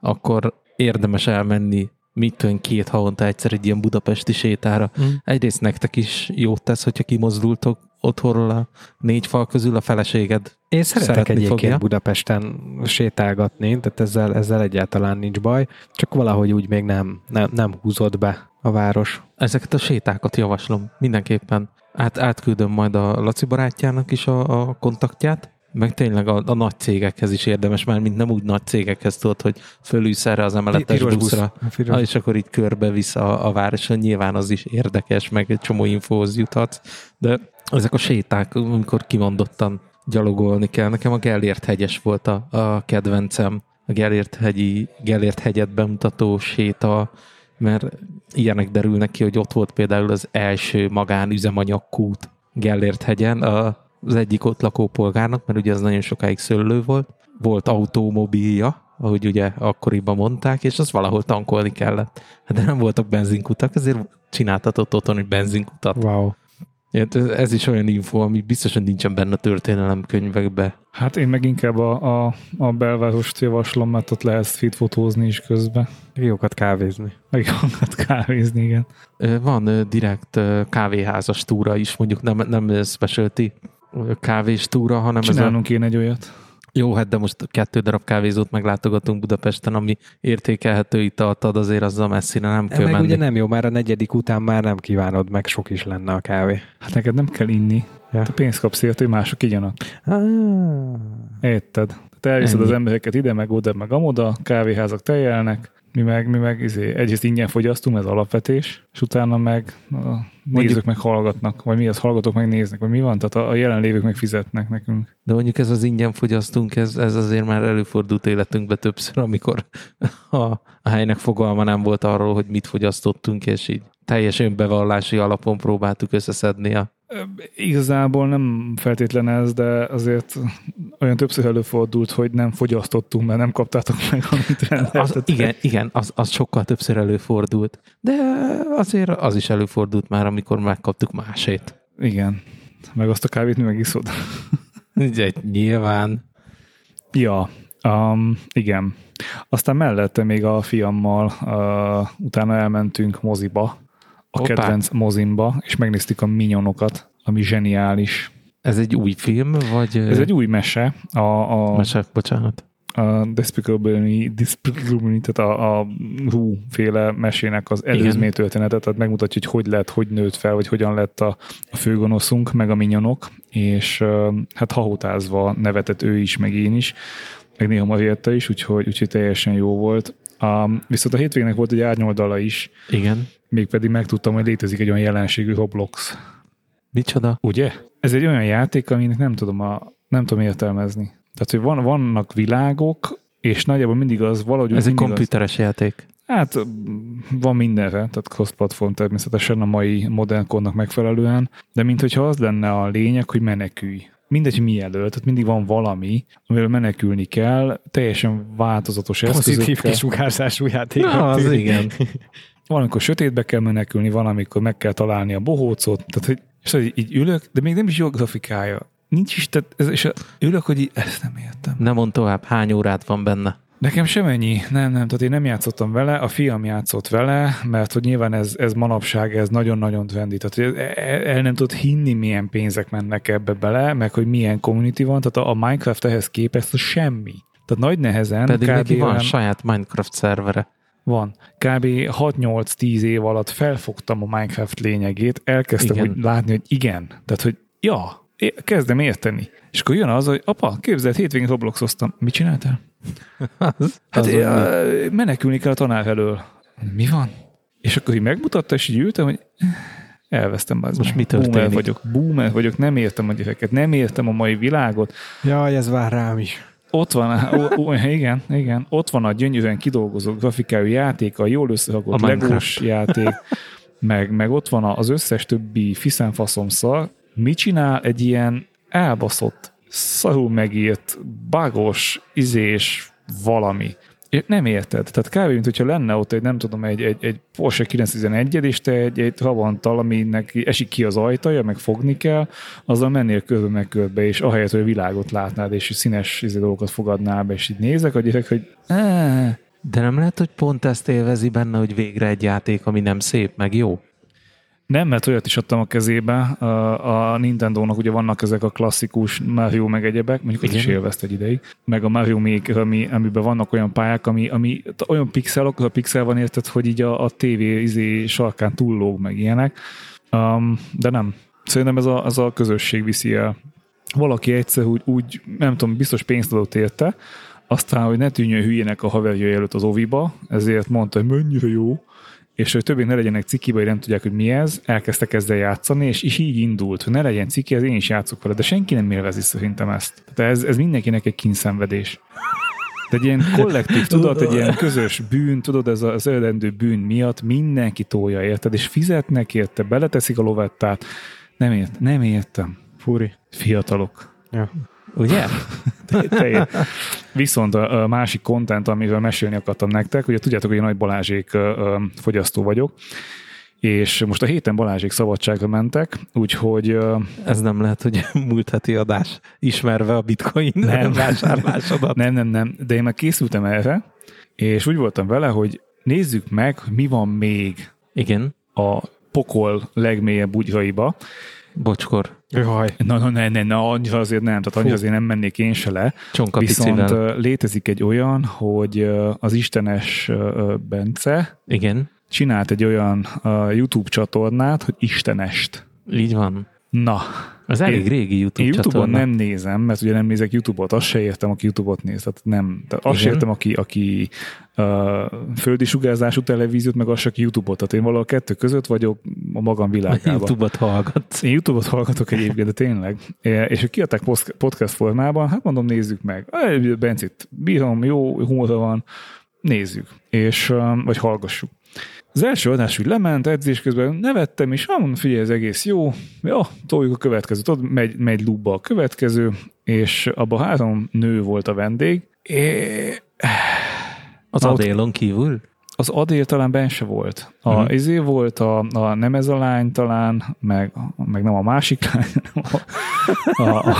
akkor érdemes elmenni mit tudom, két havonta egyszer egy ilyen budapesti sétára. Mm. Egyrészt nektek is jót tesz, hogyha kimozdultok otthonról a négy fal közül a feleséged Én szeretek egyébként fogja. Budapesten sétálgatni, tehát ezzel, ezzel egyáltalán nincs baj, csak valahogy úgy még nem, nem, nem húzott be a város. Ezeket a sétákat javaslom mindenképpen. Át, átküldöm majd a Laci barátjának is a, a kontaktját, meg tényleg a, a nagy cégekhez is érdemes, már mint nem úgy nagy cégekhez tudod, hogy fölülsz erre az emeletes buszra, busz. és akkor így körbevisz a, a városon, nyilván az is érdekes, meg egy csomó infóhoz juthatsz, de ezek a séták, amikor kimondottan gyalogolni kell. Nekem a Gellért hegyes volt a, a kedvencem, a Gellért, hegyi, Gellért hegyet bemutató séta, mert ilyenek derülnek ki, hogy ott volt például az első magánüzemanyagkút Gellért hegyen, a az egyik ott lakó polgárnak, mert ugye az nagyon sokáig szőlő volt, volt automobilja, ahogy ugye akkoriban mondták, és az valahol tankolni kellett. De nem voltak benzinkutak, ezért csináltatott otthon egy benzinkutat. Wow. Ez is olyan info, ami biztosan nincsen benne a történelemkönyvekbe. Hát én meg inkább a, a, a belvárost javaslom, mert ott lehet street fotózni is közben. Meg jókat kávézni. Meg jókat kávézni, igen. Van direkt kávéházas túra is, mondjuk nem, nem specialty kávés túra, hanem Csinálunk ez a... én egy olyat. Jó, hát de most kettő darab kávézót meglátogatunk Budapesten, ami értékelhető italt ad, azért azzal messzire nem kell meg menni. ugye nem jó, már a negyedik után már nem kívánod, meg sok is lenne a kávé. Hát neked nem kell inni. Ja. Te pénzt kapsz hogy mások igyanak. Ah. Érted? Te elviszed az embereket ide, meg oda, meg amoda, kávéházak teljelnek, mi meg, mi meg izé, egyrészt ingyen fogyasztunk, ez alapvetés, és utána meg a nézők meg hallgatnak, vagy mi az, hallgatók meg néznek, vagy mi van, tehát a, a jelenlévők meg fizetnek nekünk. De mondjuk ez az ingyen fogyasztunk, ez, ez azért már előfordult életünkbe többször, amikor a, a helynek fogalma nem volt arról, hogy mit fogyasztottunk, és így teljes önbevallási alapon próbáltuk összeszedni a Igazából nem feltétlen ez, de azért olyan többször előfordult, hogy nem fogyasztottunk, mert nem kaptátok meg, amit rendeltetek. Igen, igen az, az sokkal többször előfordult. De azért az is előfordult már, amikor megkaptuk másét. Igen. Meg azt a kávét mi megiszod. Ugye, nyilván. Ja, um, igen. Aztán mellette még a fiammal uh, utána elmentünk moziba, a Opa. kedvenc mozimba, és megnéztük a minyonokat, ami zseniális. Ez egy új film, vagy... Ez egy új mese. A, a, mese, bocsánat. A Despicable Despicable tehát a, a hú féle mesének az előzmény történetet, tehát megmutatja, hogy hogy lett, hogy nőtt fel, vagy hogyan lett a, a főgonoszunk, meg a minyonok, és hát hahotázva nevetett ő is, meg én is, meg néha Marietta is, úgyhogy, úgyhogy teljesen jó volt. Um, viszont a hétvégének volt egy árnyoldala is. Igen. Mégpedig megtudtam, hogy létezik egy olyan jelenségű Roblox. Micsoda? Ugye? Ez egy olyan játék, aminek nem tudom, a, nem tudom értelmezni. Tehát, hogy van, vannak világok, és nagyjából mindig az valahogy... Ez egy komputeres az, játék. Hát van mindenre, tehát cross-platform természetesen a mai modern kornak megfelelően, de mint hogyha az lenne a lényeg, hogy menekülj mindegy mi elől, tehát mindig van valami, amivel menekülni kell, teljesen változatos Pozitív eszközökkel. kisugárzású játék. Na, az igen. Valamikor sötétbe kell menekülni, valamikor meg kell találni a bohócot, tehát hogy és így, így ülök, de még nem is jó grafikája. Nincs is, tehát ez, és ülök, hogy így, ezt nem értem. Nem mond tovább, hány órát van benne. Nekem sem ennyi, nem, nem, tehát én nem játszottam vele, a fiam játszott vele, mert hogy nyilván ez, ez manapság, ez nagyon-nagyon trendi, tehát hogy el, el nem tudod hinni, milyen pénzek mennek ebbe bele, meg hogy milyen community van, tehát a, Minecraft ehhez képest semmi. Tehát nagy nehezen Pedig kb. neki van saját Minecraft szervere. van. Kb. 6-8-10 év alatt felfogtam a Minecraft lényegét, elkezdtem Igen. hogy látni, hogy igen. Tehát, hogy ja, kezdem érteni. És akkor jön az, hogy apa, képzeld, hétvégén Robloxoztam. Mit csináltál? Az, Hát az é, az- á, menekülni kell a tanár elől. Mi van? És akkor így megmutatta, és így ültem, hogy elvesztem már. Most mi Boomer történik? vagyok, boomer vagyok, nem értem a gyerekeket, nem értem a mai világot. Jaj, ez vár rám is. Ott van, ó, ó, igen, igen, ott van a gyönyörűen kidolgozott grafikájú játék, a jól összehagott A legós játék, meg, meg ott van az összes többi fiszenfaszom szar. Mit csinál egy ilyen elbaszott, szarul megírt, bagos, izés valami? É, Nem érted. Tehát kb. mint hogyha lenne ott egy, nem tudom, egy, egy, egy Porsche 911 és te egy, egy Trabantal, aminek esik ki az ajtaja, meg fogni kell, azzal mennél körbe meg körbe, és ahelyett, hogy a világot látnád, és színes izé, dolgokat fogadnál be, és így nézek a gyerek, hogy "Áh, De nem lehet, hogy pont ezt élvezi benne, hogy végre egy játék, ami nem szép, meg jó? Nem, mert olyat is adtam a kezébe. A, Nintendo-nak ugye vannak ezek a klasszikus Mario meg egyebek, mondjuk az is Igen. élvezt egy ideig, meg a Mario Maker, ami, amiben vannak olyan pályák, ami, ami olyan pixelok, az a pixel van érted, hogy így a, a TV izé sarkán túllóg meg ilyenek. Um, de nem. Szerintem ez a, ez a közösség viszi el. Valaki egyszer úgy, úgy, nem tudom, biztos pénzt adott érte, aztán, hogy ne tűnjön hülyének a haverja előtt az oviba, ezért mondta, hogy mennyire jó, és hogy többé ne legyenek cikibe, hogy nem tudják, hogy mi ez, elkezdtek ezzel játszani, és, így indult, hogy ne legyen ciki, ez én is játszok vele, de senki nem élvezi szerintem ezt. Tehát ez, ez mindenkinek egy kínszenvedés. De egy ilyen kollektív tudat, egy ilyen közös bűn, tudod, ez az eredendő bűn miatt mindenki tolja, érted? És fizetnek érte, beleteszik a lovettát. Nem ért, nem értem. Furi. Fiatalok. Ja. Ugye? Te- te- Viszont a, a másik content, amiről mesélni akartam nektek, ugye tudjátok, hogy én nagy Balázsék fogyasztó vagyok, és most a héten Balázsék szabadságra mentek, úgyhogy Ez nem lehet, hogy múlt heti adás, ismerve a bitcoin Nem. vásárlásodat. nem, nem, nem, de én már készültem erre, és úgy voltam vele, hogy nézzük meg, mi van még Igen, a pokol legmélyebb bugyraiba. Bocskor, Jaj. Na, na, ne, ne, na, annyira azért nem, tehát annyira azért nem mennék én se le. csonka Viszont picivel. létezik egy olyan, hogy az Istenes Bence Igen, csinált egy olyan YouTube csatornát, hogy Istenest. így van. Na, Az elég Én- régi YouTube, én YouTube-on csatorna. nem nézem, mert ugye nem nézek YouTube-ot, azt se értem, aki YouTube-ot néz. Tehát nem. Tehát azt se értem, aki, aki uh, földi sugárzású televíziót, meg azt se, aki YouTube-ot. Tehát én valahol a kettő között vagyok a magam világában. YouTube-ot hallgatsz. Én YouTube-ot hallgatok egyébként, de tényleg. És hogy kiadták podcast formában, hát mondom, nézzük meg. Bencit bírom, jó humora van, nézzük. És, vagy hallgassuk. Az első adás úgy lement, edzés közben nevettem, és ah, mondom, figyelj, ez egész jó. Ja, toljuk a következőt. Ott megy, megy lubba a következő, és abban három nő volt a vendég. É, Az Adélon kívül? Az Adél talán benne se volt. A, uh-huh. izé volt, a, a nem ez a lány talán, meg, meg nem a másik lány, a, a, a,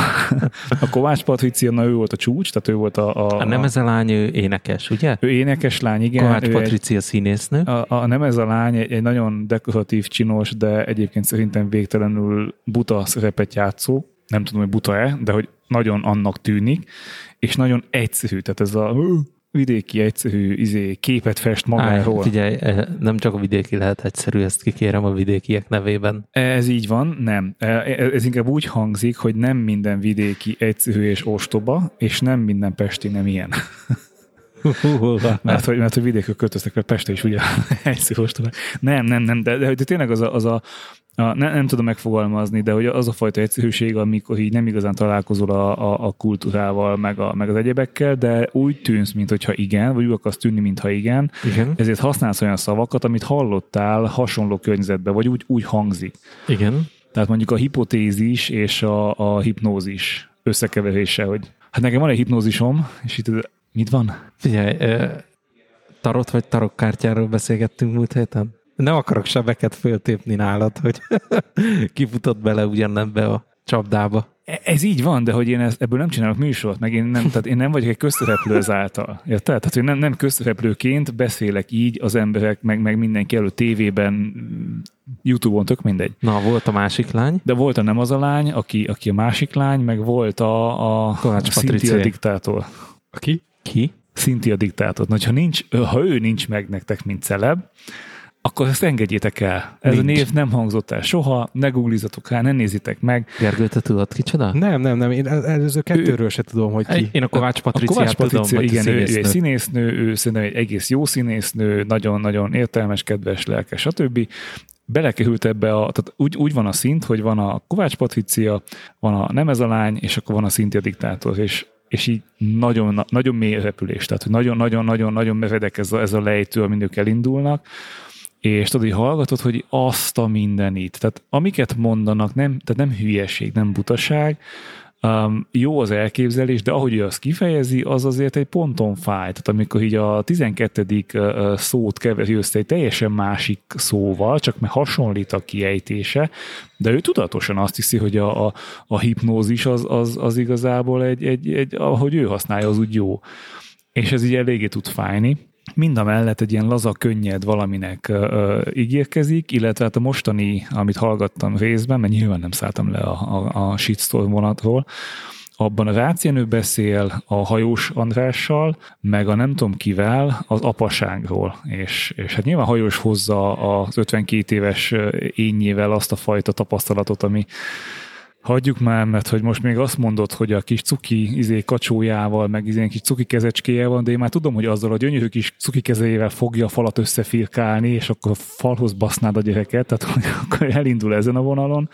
a Kovács Patricia, na ő volt a csúcs, tehát ő volt a... A, A nem ez a lány, ő énekes, ugye? ő énekes lány, igen. Kovács ő egy, Patricia színésznő. a, a nem ez a lány egy, egy nagyon dekoratív, csinos, de egyébként szerintem végtelenül buta szerepet játszó. Nem tudom, hogy buta-e, de hogy nagyon annak tűnik, és nagyon egyszerű, tehát ez a vidéki egyszerű izé, képet fest magáról. Áj, figyelj, eh, nem csak a vidéki lehet egyszerű, ezt kikérem a vidékiek nevében. Ez így van, nem. Ez inkább úgy hangzik, hogy nem minden vidéki egyszerű és ostoba, és nem minden pesti nem ilyen. Mert hogy, mert hogy vidékről költöztek, mert Peste is ugye egyszerű ostoba. Nem, nem, nem, de, de, hogy tényleg az a, az a a, nem, nem tudom megfogalmazni, de hogy az a fajta egyszerűség, amikor így nem igazán találkozol a, a, a kultúrával, meg, a, meg az egyebekkel, de úgy tűnsz, mintha igen, vagy úgy akarsz tűnni, mintha igen, Igen, ezért használsz olyan szavakat, amit hallottál hasonló környezetben, vagy úgy, úgy hangzik. igen. Tehát mondjuk a hipotézis és a, a hipnózis összekeverése, hogy hát nekem van egy hipnózisom, és itt mit van? Figyelj, tarot vagy tarokkártyáról beszélgettünk múlt héten? Nem akarok sebeket föltépni nálad, hogy kifutott bele ugyanebbe a csapdába. E- Ez így van, de hogy én ezt, ebből nem csinálok műsort, meg én nem, tehát én nem vagyok egy közszereplő ezáltal. Érted? Tehát, hogy nem, nem közszereplőként beszélek így az emberek, meg, meg mindenki előtt tévében, Youtube-on, tök mindegy. Na, volt a másik lány. De volt a nem az a lány, aki, aki a másik lány, meg volt a, a Kovács Patricia. diktátor. Aki? Ki? Cynthia diktátor. Na, ha, nincs, ha ő nincs meg nektek, mint celeb, akkor ezt engedjétek el. Ez Nincs. a név nem hangzott el soha, ne googlizatok rá, ne nézitek meg. Gergő, te tudod kicsoda? Nem, nem, nem, én előző kettőről se tudom, hogy ki. Én a Kovács A Patriciát Kovács tudom, Patricia, hogy igen, ő, ő egy színésznő. ő szerintem egy egész jó színésznő, nagyon-nagyon értelmes, kedves, lelkes, stb. Belekerült ebbe a, tehát úgy, úgy van a szint, hogy van a Kovács Patricia, van a nem ez a lány, és akkor van a Cynthia diktátor, és és így nagyon, nagyon mély repülés, tehát nagyon-nagyon-nagyon-nagyon meredek ez a, ez a lejtő, amin ők elindulnak, és tudod, hogy hallgatod, hogy azt a mindenit. Tehát amiket mondanak, nem, tehát nem hülyeség, nem butaság, Um, jó az elképzelés, de ahogy ő azt kifejezi, az azért egy ponton fáj. Tehát amikor így a 12. ö, szót keveri össze egy teljesen másik szóval, csak meg hasonlít a kiejtése, de ő tudatosan azt hiszi, hogy a, a, a hipnózis az, az, az igazából egy, egy, egy, ahogy ő használja, az úgy jó. És ez így eléggé tud fájni. Mind a mellett egy ilyen laza, könnyed valaminek ö, ígérkezik, illetve hát a mostani, amit hallgattam részben, mert nyilván nem szálltam le a, a, a shitstorm vonatról, abban a Rácienő beszél a hajós Andrással, meg a nem tudom kivel az apaságról. És, és hát nyilván hajós hozza az 52 éves énnyével azt a fajta tapasztalatot, ami Hagyjuk már, mert hogy most még azt mondod, hogy a kis cuki izé kacsójával, meg izé kis cuki kezecskéje van, de én már tudom, hogy azzal a gyönyörű kis cuki kezéjével fogja a falat összefirkálni, és akkor falhoz basznád a gyereket, tehát hogy akkor elindul ezen a vonalon.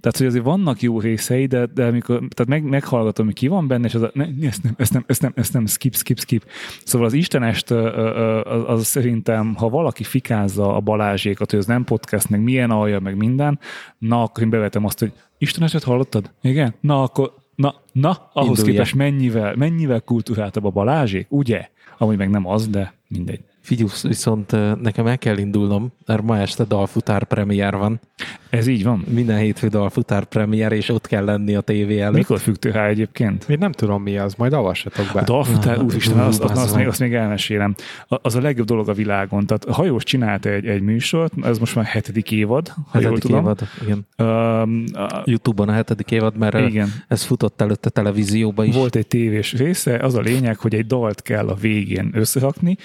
Tehát, hogy azért vannak jó részei, de, de amikor, tehát meg, meghallgatom, hogy ki van benne, és az a, ne, ezt nem, ezt nem, ezt nem, ezt nem, skip, skip, skip. Szóval az Istenest, az, az szerintem, ha valaki fikázza a Balázsékat, hogy ez nem podcast, meg milyen alja, meg minden, na, akkor én bevetem azt, hogy Istenestet hallottad? Igen? Na, akkor, na, na ahhoz Indulja. képest mennyivel, mennyivel kultúráltabb a Balázsék, ugye? Amúgy meg nem az, de mindegy. Figyelj, viszont nekem el kell indulnom, mert ma este dalfutár premier van. Ez így van. Minden hétfő dalfutár premier, és ott kell lenni a tévé előtt. Mikor fügtél rá egyébként? Én nem tudom mi az, majd avassatok be. A dalfutár, úristen, azt, azt, bazd azt, még, azt még elmesélem. A- Az a legjobb dolog a világon. Tehát a hajós csinált egy, egy műsort, ez most már hetedik évad, ha jól hetedik tudom. évad, igen. Um, a- Youtube-on a hetedik évad, mert igen. ez futott előtte televízióba is. Volt egy tévés része, az a lényeg, hogy egy dalt kell a végén összerakni,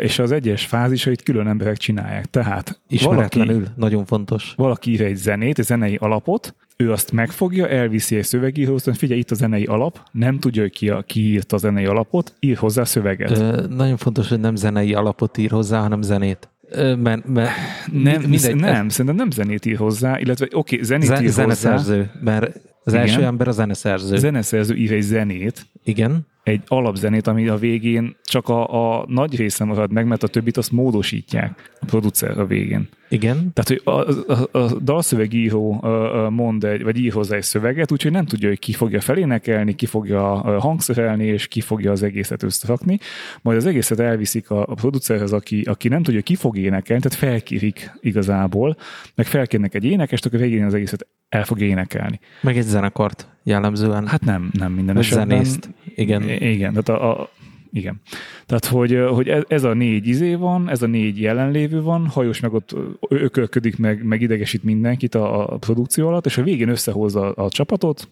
és az egyes fázisait külön emberek csinálják. Tehát Ismeretlenül, valaki, nagyon fontos. valaki ír egy zenét, egy zenei alapot, ő azt megfogja, elviszi egy szövegíróhoz, hogy figyelj, itt a zenei alap, nem tudja, hogy ki, a, ki írta a zenei alapot, ír hozzá szöveget. Ö, nagyon fontos, hogy nem zenei alapot ír hozzá, hanem zenét. Ö, mert, mert nem, mindegy, nem, szerintem nem zenét ír hozzá, illetve oké, okay, zenét Zen, ír hozzá, zeneszerző, mert az Igen. első ember a zeneszerző. zeneszerző ír egy zenét, Igen, egy alapzenét, ami a végén csak a, a nagy része marad meg, mert a többit azt módosítják a producer a végén. igen. Tehát, hogy a, a, a dalszövegíró mond egy, vagy ír hozzá egy szöveget, úgyhogy nem tudja, hogy ki fogja felénekelni, ki fogja hangszerelni, és ki fogja az egészet összerakni. Majd az egészet elviszik a, a producerhez, aki, aki nem tudja, ki fog énekelni, tehát felkérik igazából, meg felkérnek egy énekest, akkor végén az egészet el fog énekelni. Meg egy zenekart jellemzően. Hát nem, nem minden Vagy esetben. zenészt. Igen. Igen, tehát a, a igen. Tehát, hogy, hogy ez- ez a négy izé van, ez a négy jelenlévő van, hajós meg ott ökölködik, meg, meg idegesít mindenkit a, a produkció alatt, és a végén összehozza a, a csapatot,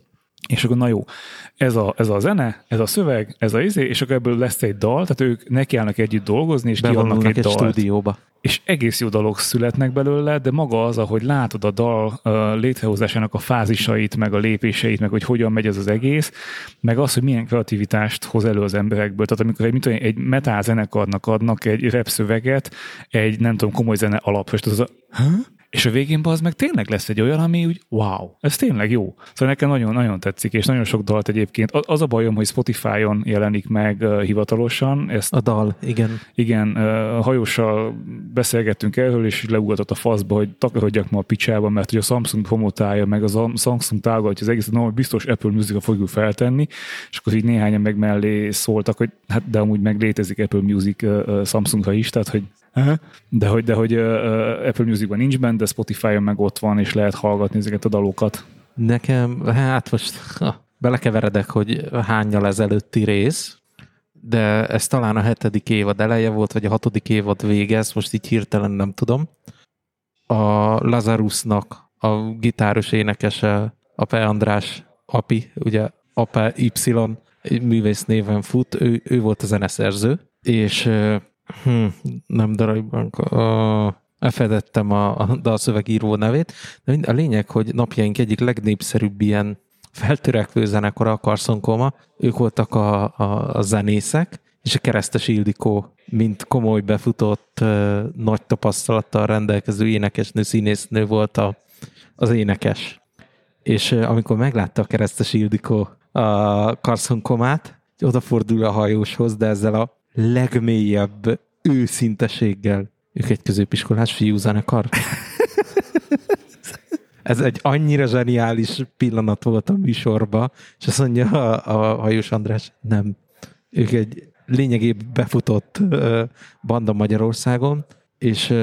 és akkor na jó, ez a, ez a zene, ez a szöveg, ez a izé, és akkor ebből lesz egy dal, tehát ők nekiállnak együtt dolgozni, és kiadnak egy egy dalt stúdióba. és egész jó dalok születnek belőle, de maga az, ahogy látod a dal létrehozásának a fázisait, meg a lépéseit, meg hogy hogyan megy ez az egész, meg az, hogy milyen kreativitást hoz elő az emberekből. Tehát amikor egy, tudom, én, egy metal zenekarnak adnak egy rap szöveget, egy nem tudom, komoly zene alap, és az a, ha? És a végén az meg tényleg lesz egy olyan, ami úgy wow, ez tényleg jó. Szóval nekem nagyon-nagyon tetszik, és nagyon sok dalt egyébként. Az a bajom, hogy Spotify-on jelenik meg uh, hivatalosan. Ezt, a dal, igen. Igen, uh, hajóssal beszélgettünk erről, és leugatott a faszba, hogy takarodjak ma a picsába, mert hogy a Samsung promotálja, meg a Samsung támogatja az egészet, no, biztos Apple Music-a fogjuk feltenni, és akkor így néhányan meg mellé szóltak, hogy hát de amúgy meg létezik Apple Music uh, Samsung-ha is, tehát hogy de hogy, de hogy Apple Musicban nincs benne, de Spotify-on meg ott van, és lehet hallgatni ezeket a dalokat. Nekem, hát most ha, belekeveredek, hogy hányal ezelőtti rész, de ez talán a hetedik évad eleje volt, vagy a hatodik évad vége, ezt most így hirtelen nem tudom. A Lazarusnak a gitáros énekese, Ape András Api, ugye Ape Y művész néven fut, ő, ő volt a zeneszerző, és hm, nem darabban, elfedettem a, a dalszövegíró nevét, de a lényeg, hogy napjaink egyik legnépszerűbb ilyen feltörekvő zenekora a Carson Coma, ők voltak a, a, a zenészek, és a Keresztes Ildikó, mint komoly befutott, nagy tapasztalattal rendelkező énekesnő, színésznő volt a, az énekes. És amikor meglátta a Keresztes Ildikó a Carson Komát, odafordul a hajóshoz, de ezzel a legmélyebb őszinteséggel. Ők egy középiskolás fiúzenekar. Ez egy annyira zseniális pillanat volt a műsorba, és azt mondja a, a hajós András, nem. Ők egy lényegében befutott banda Magyarországon, és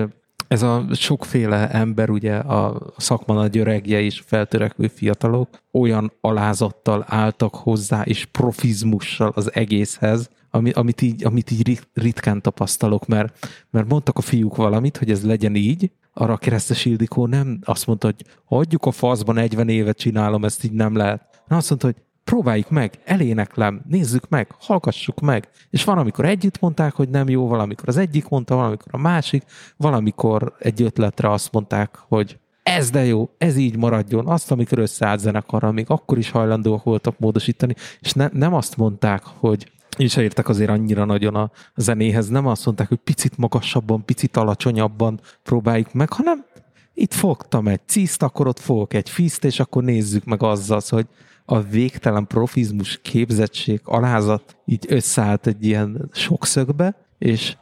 ez a sokféle ember, ugye a szakma nagy öregje és feltörekvő fiatalok olyan alázattal álltak hozzá, és profizmussal az egészhez, ami, amit, így, amit így ritkán tapasztalok, mert, mert mondtak a fiúk valamit, hogy ez legyen így, arra a keresztes Ildikó nem azt mondta, hogy adjuk a faszban 40 évet csinálom, ezt így nem lehet. Na azt mondta, hogy próbáljuk meg, eléneklem, nézzük meg, hallgassuk meg. És van, amikor együtt mondták, hogy nem jó, valamikor az egyik mondta, valamikor a másik, valamikor egy ötletre azt mondták, hogy ez de jó, ez így maradjon. Azt, amikor összeállt zenekarra, még akkor is hajlandóak voltak módosítani, és ne, nem azt mondták, hogy én is értek azért annyira nagyon a zenéhez, nem azt mondták, hogy picit magasabban, picit alacsonyabban próbáljuk meg, hanem itt fogtam egy ciszt, akkor ott fogok egy fiszt, és akkor nézzük meg azzal, hogy a végtelen profizmus, képzettség, alázat így összeállt egy ilyen sokszögbe, és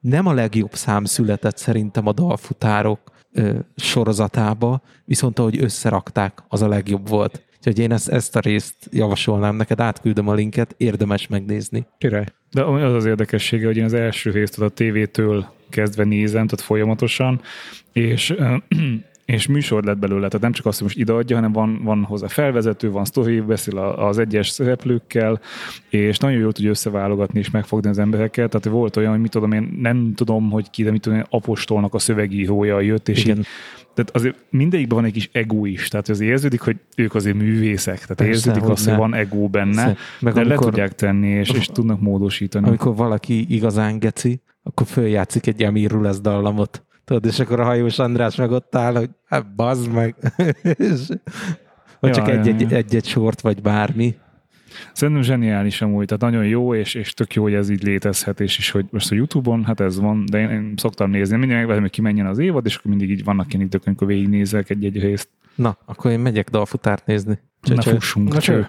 nem a legjobb szám született szerintem a dalfutárok ö, sorozatába, viszont ahogy összerakták, az a legjobb volt. Úgyhogy én ezt, ezt a részt javasolnám neked, átküldöm a linket, érdemes megnézni. Király. De az az érdekessége, hogy én az első részt a tévétől kezdve nézem, tehát folyamatosan, és és műsor lett belőle, tehát nem csak azt, hogy most ideadja, hanem van, van hozzá felvezető, van sztori, beszél az egyes szereplőkkel, és nagyon jól tudja összeválogatni és megfogni az embereket, tehát volt olyan, hogy mit tudom én, nem tudom, hogy ki, de mit tudom én, apostolnak a szövegírója jött, és Igen. így tehát azért mindegyikben van egy kis ego is, tehát azért érződik, hogy ők azért művészek, tehát Persze, érződik hogy azt, hogy van ego benne, Meg de amikor, le tudják tenni, és, és tudnak módosítani. Amikor valaki igazán geci, akkor följátszik egy Emir ez dallamot. Tudod, és akkor a hajós András meg ott áll, hogy hát bazd meg. vagy csak egy-egy, egy-egy sort, vagy bármi. Szerintem zseniális amúgy, tehát nagyon jó, és, és tök jó, hogy ez így létezhet, és, és hogy most a Youtube-on, hát ez van, de én, én szoktam nézni, mindig megvárom, hogy kimenjen az évad, és akkor mindig így vannak ilyen idők, amikor végignézek egy-egy részt. Na, akkor én megyek dalfutárt nézni. Cső, Na, fussunk. Na, cső.